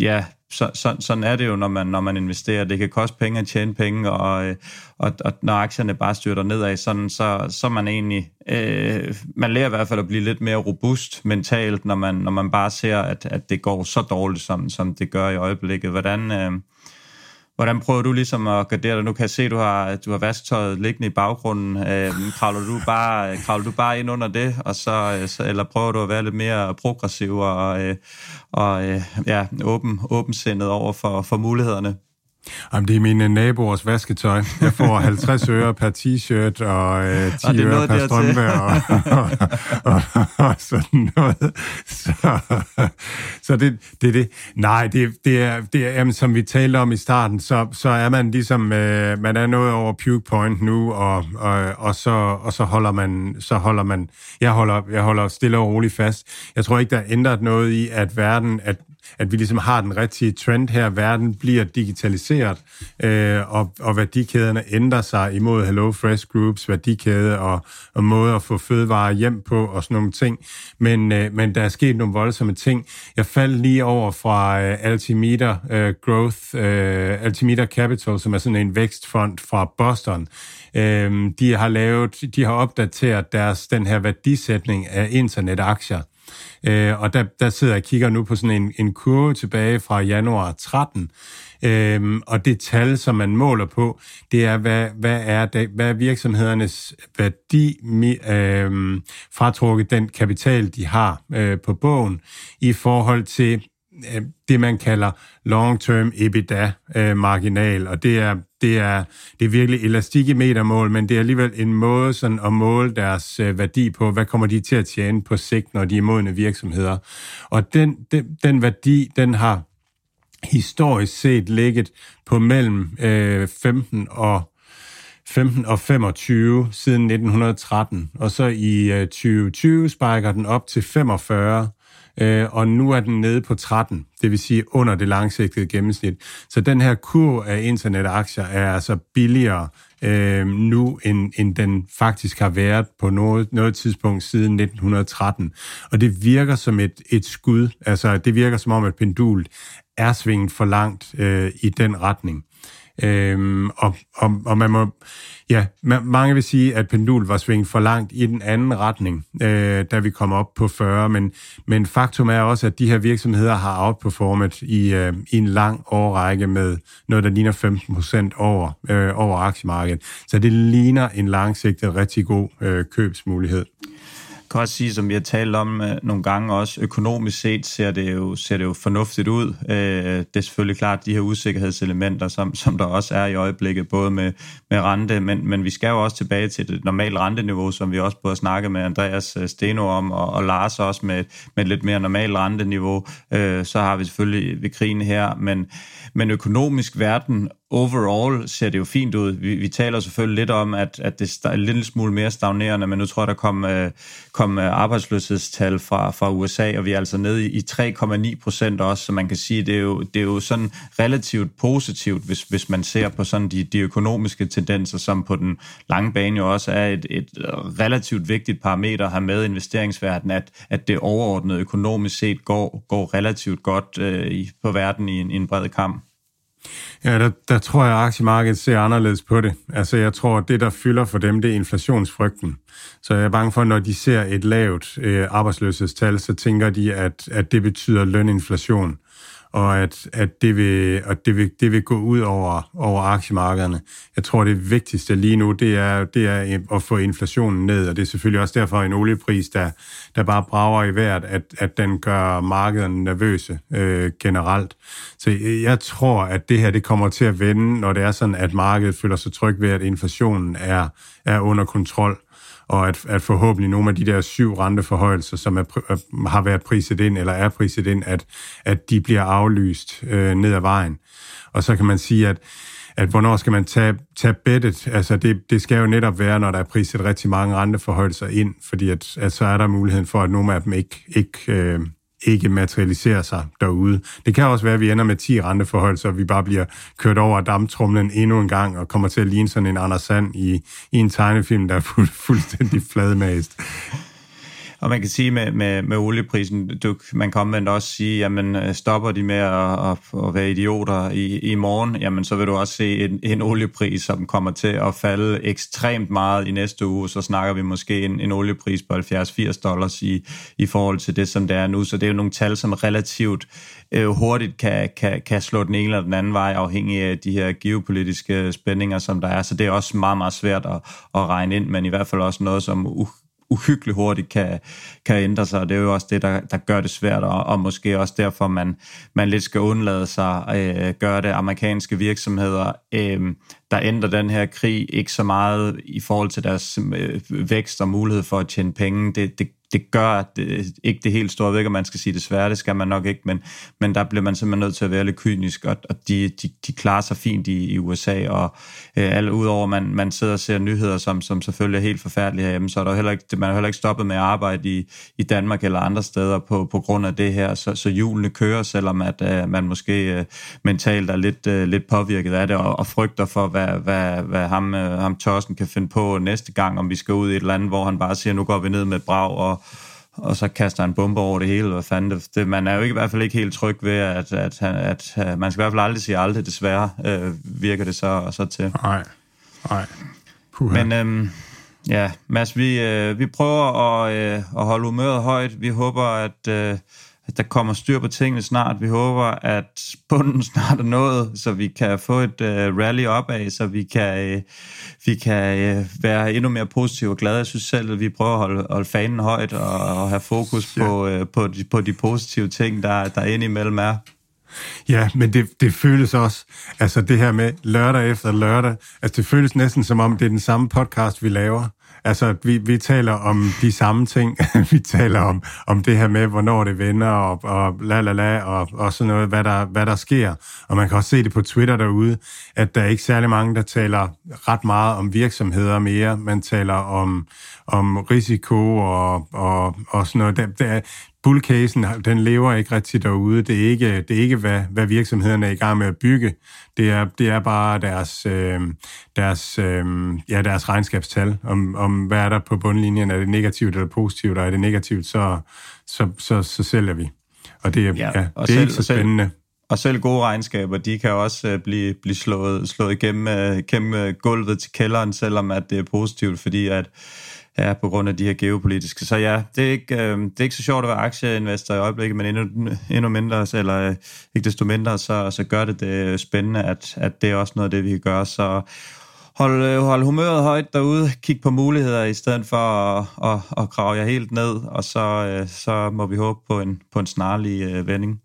ja, så, så, sådan er det jo, når man, når man investerer. Det kan koste penge at tjene penge, og, øh, og, og når aktierne bare styrter nedad, sådan, så, så man egentlig... Øh, man lærer i hvert fald at blive lidt mere robust mentalt, når man, når man bare ser, at, at det går så dårligt, som, som det gør i øjeblikket. Hvordan... Øh, Hvordan prøver du ligesom at gardere dig? Nu kan jeg se, at du har, du har vasketøjet liggende i baggrunden. Øh, kravler, du bare, kravler du bare ind under det, og så, øh, så, eller prøver du at være lidt mere progressiv og, øh, og øh, ja, åben, åbensindet over for, for mulighederne? Jamen, det er mine naboers vasketøj. Jeg får 50 øre per t-shirt og øh, 10 og øre per strømpe og, og, og, og, sådan noget. Så, så det, det er det. Nej, det, det er, det er jamen, som vi talte om i starten, så, så er man ligesom, øh, man er nået over puke point nu, og, og, og, så, og så holder man, så holder man, jeg holder, jeg holder stille og roligt fast. Jeg tror ikke, der er ændret noget i, at verden, at at vi ligesom har den rigtige trend her. Verden bliver digitaliseret, øh, og, og værdikæderne ændrer sig imod Hello Fresh Groups værdikæde og, og måde at få fødevarer hjem på og sådan nogle ting. Men, øh, men der er sket nogle voldsomme ting. Jeg faldt lige over fra øh, Altimeter øh, Growth, øh, Altimeter Capital, som er sådan en vækstfond fra Boston. Øh, de har lavet, de har opdateret deres den her værdisætning af internetaktier. Øh, og der, der sidder jeg og kigger nu på sådan en, en kurve tilbage fra januar 13, Øhm, og det tal, som man måler på, det er, hvad, hvad, er, det, hvad er virksomhedernes værdi øhm, fratrukket den kapital, de har øh, på bogen, i forhold til Øh, det, man kalder long-term EBITDA-marginal, øh, og det er, det, er, det er virkelig elastik i metermål, men det er alligevel en måde sådan at måle deres øh, værdi på, hvad kommer de til at tjene på sigt, når de er modne virksomheder. Og den, den, den værdi, den har historisk set ligget på mellem øh, 15 og 15 og 25 siden 1913, og så i øh, 2020 spejker den op til 45, øh, og nu er den nede på 13, det vil sige under det langsigtede gennemsnit. Så den her kurv af internetaktier er altså billigere øh, nu, end, end den faktisk har været på noget, noget tidspunkt siden 1913. Og det virker som et, et skud, altså det virker som om, at pendul er svinget for langt øh, i den retning. Øhm, og, og, og man må, ja, mange vil sige, at pendul var svinget for langt i den anden retning, øh, da vi kom op på 40, men, men faktum er også, at de her virksomheder har outperformet i, øh, i en lang årrække med noget, der ligner 15 procent over, øh, over aktiemarkedet. Så det ligner en langsigtet rigtig god øh, købsmulighed kan også sige, som vi har talt om øh, nogle gange også, økonomisk set ser det jo, ser det jo fornuftigt ud. Øh, det er selvfølgelig klart de her usikkerhedselementer, som, som der også er i øjeblikket, både med, med rente, men, men vi skal jo også tilbage til det normale renteniveau, som vi også både har snakket med Andreas øh, Steno om, og, og Lars også med, med et lidt mere normalt renteniveau. Øh, så har vi selvfølgelig ved krigen her, men, men økonomisk verden overall ser det jo fint ud. Vi, vi taler selvfølgelig lidt om, at, at det er lidt smule mere stagnerende, men nu tror jeg, der kom, øh, kom øh, arbejdsløshedstal fra, fra USA, og vi er altså nede i, i 3,9 procent også, så man kan sige, det er jo, det er jo sådan relativt positivt, hvis, hvis man ser på sådan de, de økonomiske tendenser, som på den lange bane jo også er et, et relativt vigtigt parameter at have med investeringsverdenen, at, at det overordnet økonomisk set går, går relativt godt øh, i, på verden i en, i en bred kamp. Ja, der, der tror jeg, at aktiemarkedet ser anderledes på det. Altså, jeg tror, at det, der fylder for dem, det er inflationsfrygten. Så jeg er bange for, at når de ser et lavt øh, arbejdsløshedstal, så tænker de, at, at det betyder løninflation og at, at det, vil, at det, vil, det vil gå ud over, over aktiemarkederne. Jeg tror, det vigtigste lige nu, det er, det er at få inflationen ned, og det er selvfølgelig også derfor en oliepris, der, der bare brager i vejret, at, at den gør markederne nervøse øh, generelt. Så jeg tror, at det her det kommer til at vende, når det er sådan, at markedet føler sig tryg ved, at inflationen er, er under kontrol og at, at forhåbentlig nogle af de der syv renteforhøjelser, som er, øh, har været priset ind, eller er priset ind, at, at de bliver aflyst øh, ned ad vejen. Og så kan man sige, at at hvornår skal man tage, tage bettet? Altså det, det skal jo netop være, når der er priset rigtig mange renteforhøjelser ind, fordi at, at så er der muligheden for, at nogle af dem ikke, ikke øh, ikke materialiserer sig derude. Det kan også være, at vi ender med 10 renteforhold, så vi bare bliver kørt over dammtrumlen endnu en gang, og kommer til at ligne sådan en Anders Sand i, i en tegnefilm, der er fuld, fuldstændig fladmast. Og man kan sige med, med, med olieprisen, du, man kan omvendt også sige, jamen øh, stopper de med at, at, at være idioter i, i morgen, jamen så vil du også se en, en oliepris, som kommer til at falde ekstremt meget i næste uge, så snakker vi måske en, en oliepris på 70-80 dollars i, i forhold til det, som det er nu. Så det er jo nogle tal, som relativt øh, hurtigt kan, kan, kan slå den ene eller den anden vej, afhængig af de her geopolitiske spændinger, som der er. Så det er også meget, meget svært at, at regne ind, men i hvert fald også noget, som uhyggeligt hurtigt kan, kan ændre sig, og det er jo også det, der, der gør det svært, og, og måske også derfor, man, man lidt skal undlade sig øh, gøre det. Amerikanske virksomheder, øh, der ændrer den her krig ikke så meget i forhold til deres øh, vækst og mulighed for at tjene penge. Det, det, det gør at det, ikke det helt store. Jeg ved ikke, om man skal sige desværre, det skal man nok ikke, men, men der bliver man simpelthen nødt til at være lidt kynisk, og, og de, de, de klarer sig fint i, i USA, og øh, alle, udover man, man sidder og ser nyheder, som, som selvfølgelig er helt forfærdelige herhjemme, så er der heller ikke, man er heller ikke stoppet med at arbejde i, i Danmark eller andre steder på, på grund af det her, så, så julene kører, selvom at øh, man måske øh, mentalt er lidt, øh, lidt påvirket af det, og, og frygter for, hvad, hvad, hvad ham, øh, ham Torsten kan finde på næste gang, om vi skal ud i et eller andet, hvor han bare siger, nu går vi ned med brag, og og så kaster han bomber over det hele. Hvad fanden det, det, man er jo ikke, i hvert fald ikke helt tryg ved, at, at, at, at man skal i hvert fald aldrig sige aldrig, desværre øh, virker det så, så til. Nej, nej. Men øhm, ja, Mads, vi, øh, vi prøver at, øh, at holde humøret højt. Vi håber, at... Øh, at der kommer styr på tingene snart. Vi håber, at bunden snart er nået, så vi kan få et uh, rally op af, så vi kan, uh, vi kan uh, være endnu mere positive og glade. Jeg synes selv, at vi prøver at holde, holde fanen højt og, og have fokus ja. på, uh, på, de, på de positive ting, der, der indimellem er. Ja, men det, det føles også, altså det her med lørdag efter lørdag, altså det føles næsten som om, det er den samme podcast, vi laver. Altså, vi, vi taler om de samme ting. vi taler om, om det her med, hvornår det vender, og, og la la la, og, og sådan noget, hvad der, hvad der sker. Og man kan også se det på Twitter derude, at der er ikke særlig mange, der taler ret meget om virksomheder mere. Man taler om, om risiko og, og, og sådan noget. Det, det, bullcasen, den lever ikke rigtig derude. Det er ikke, det er ikke hvad, hvad virksomhederne er i gang med at bygge. Det er, det er bare deres, øh, deres, øh, ja, deres regnskabstal, om, om hvad er der på bundlinjen. Er det negativt eller positivt, og er det negativt, så, så, så, så sælger vi. Og det, er, ja, ja, og det er selv, ikke så spændende. Selv, og selv gode regnskaber, de kan også uh, blive, blive slået, slået igennem, uh, gennem gulvet til kælderen, selvom at det er positivt, fordi at Ja, på grund af de her geopolitiske. Så ja, det er ikke, øh, det er ikke så sjovt at være aktieinvestor i øjeblikket, men endnu, endnu mindre, eller øh, ikke desto mindre, så, så gør det det øh, spændende, at, at det er også noget af det, vi kan gøre. Så hold, øh, hold humøret højt derude, kig på muligheder i stedet for at, at, at grave jer helt ned, og så, øh, så må vi håbe på en, på en snarlig øh, vending.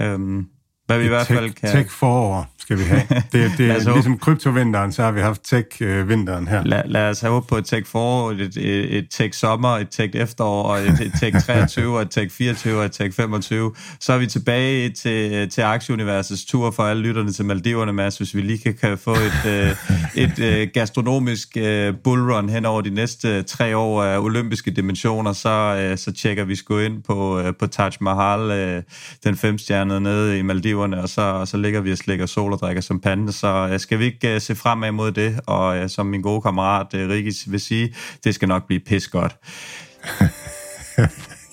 Øhm, hvad vi i hvert fald kan... Tech forår skal vi have. Det, det er ligesom kryptovinteren, så har vi haft tech-vinteren her. Lad, lad os håbe på et tech forår, et, et, et tech sommer, et tech efterår, og et, et tech 23, og et tech 24, og et tech 25. Så er vi tilbage til, til aktieuniversets tur for alle lytterne til Maldiverne, Mads, hvis vi lige kan, kan få et, øh, et, et gastronomisk øh, bullrun hen over de næste tre år af olympiske dimensioner, så, øh, så tjekker vi sgu ind på, på Taj Mahal, den femstjernede nede i Maldiverne, og så, og så ligger vi og slikker sol og drikker champagne, så uh, skal vi ikke uh, se fremad mod det, og uh, som min gode kammerat uh, Rikkis vil sige, det skal nok blive pis godt.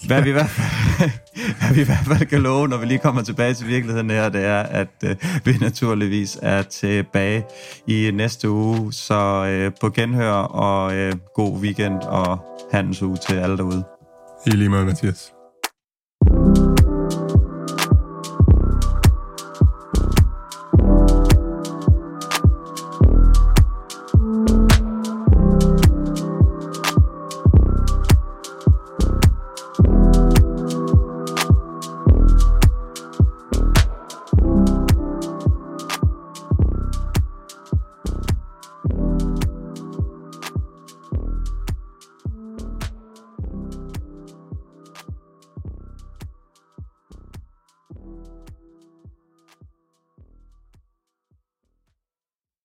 Hvad vi, i hvert fald, hvad vi i hvert fald kan love, når vi lige kommer tilbage til virkeligheden her, det er, at uh, vi naturligvis er tilbage i næste uge. Så uh, på genhør og uh, god weekend og handelsuge til alle derude. I lige måde, Mathias.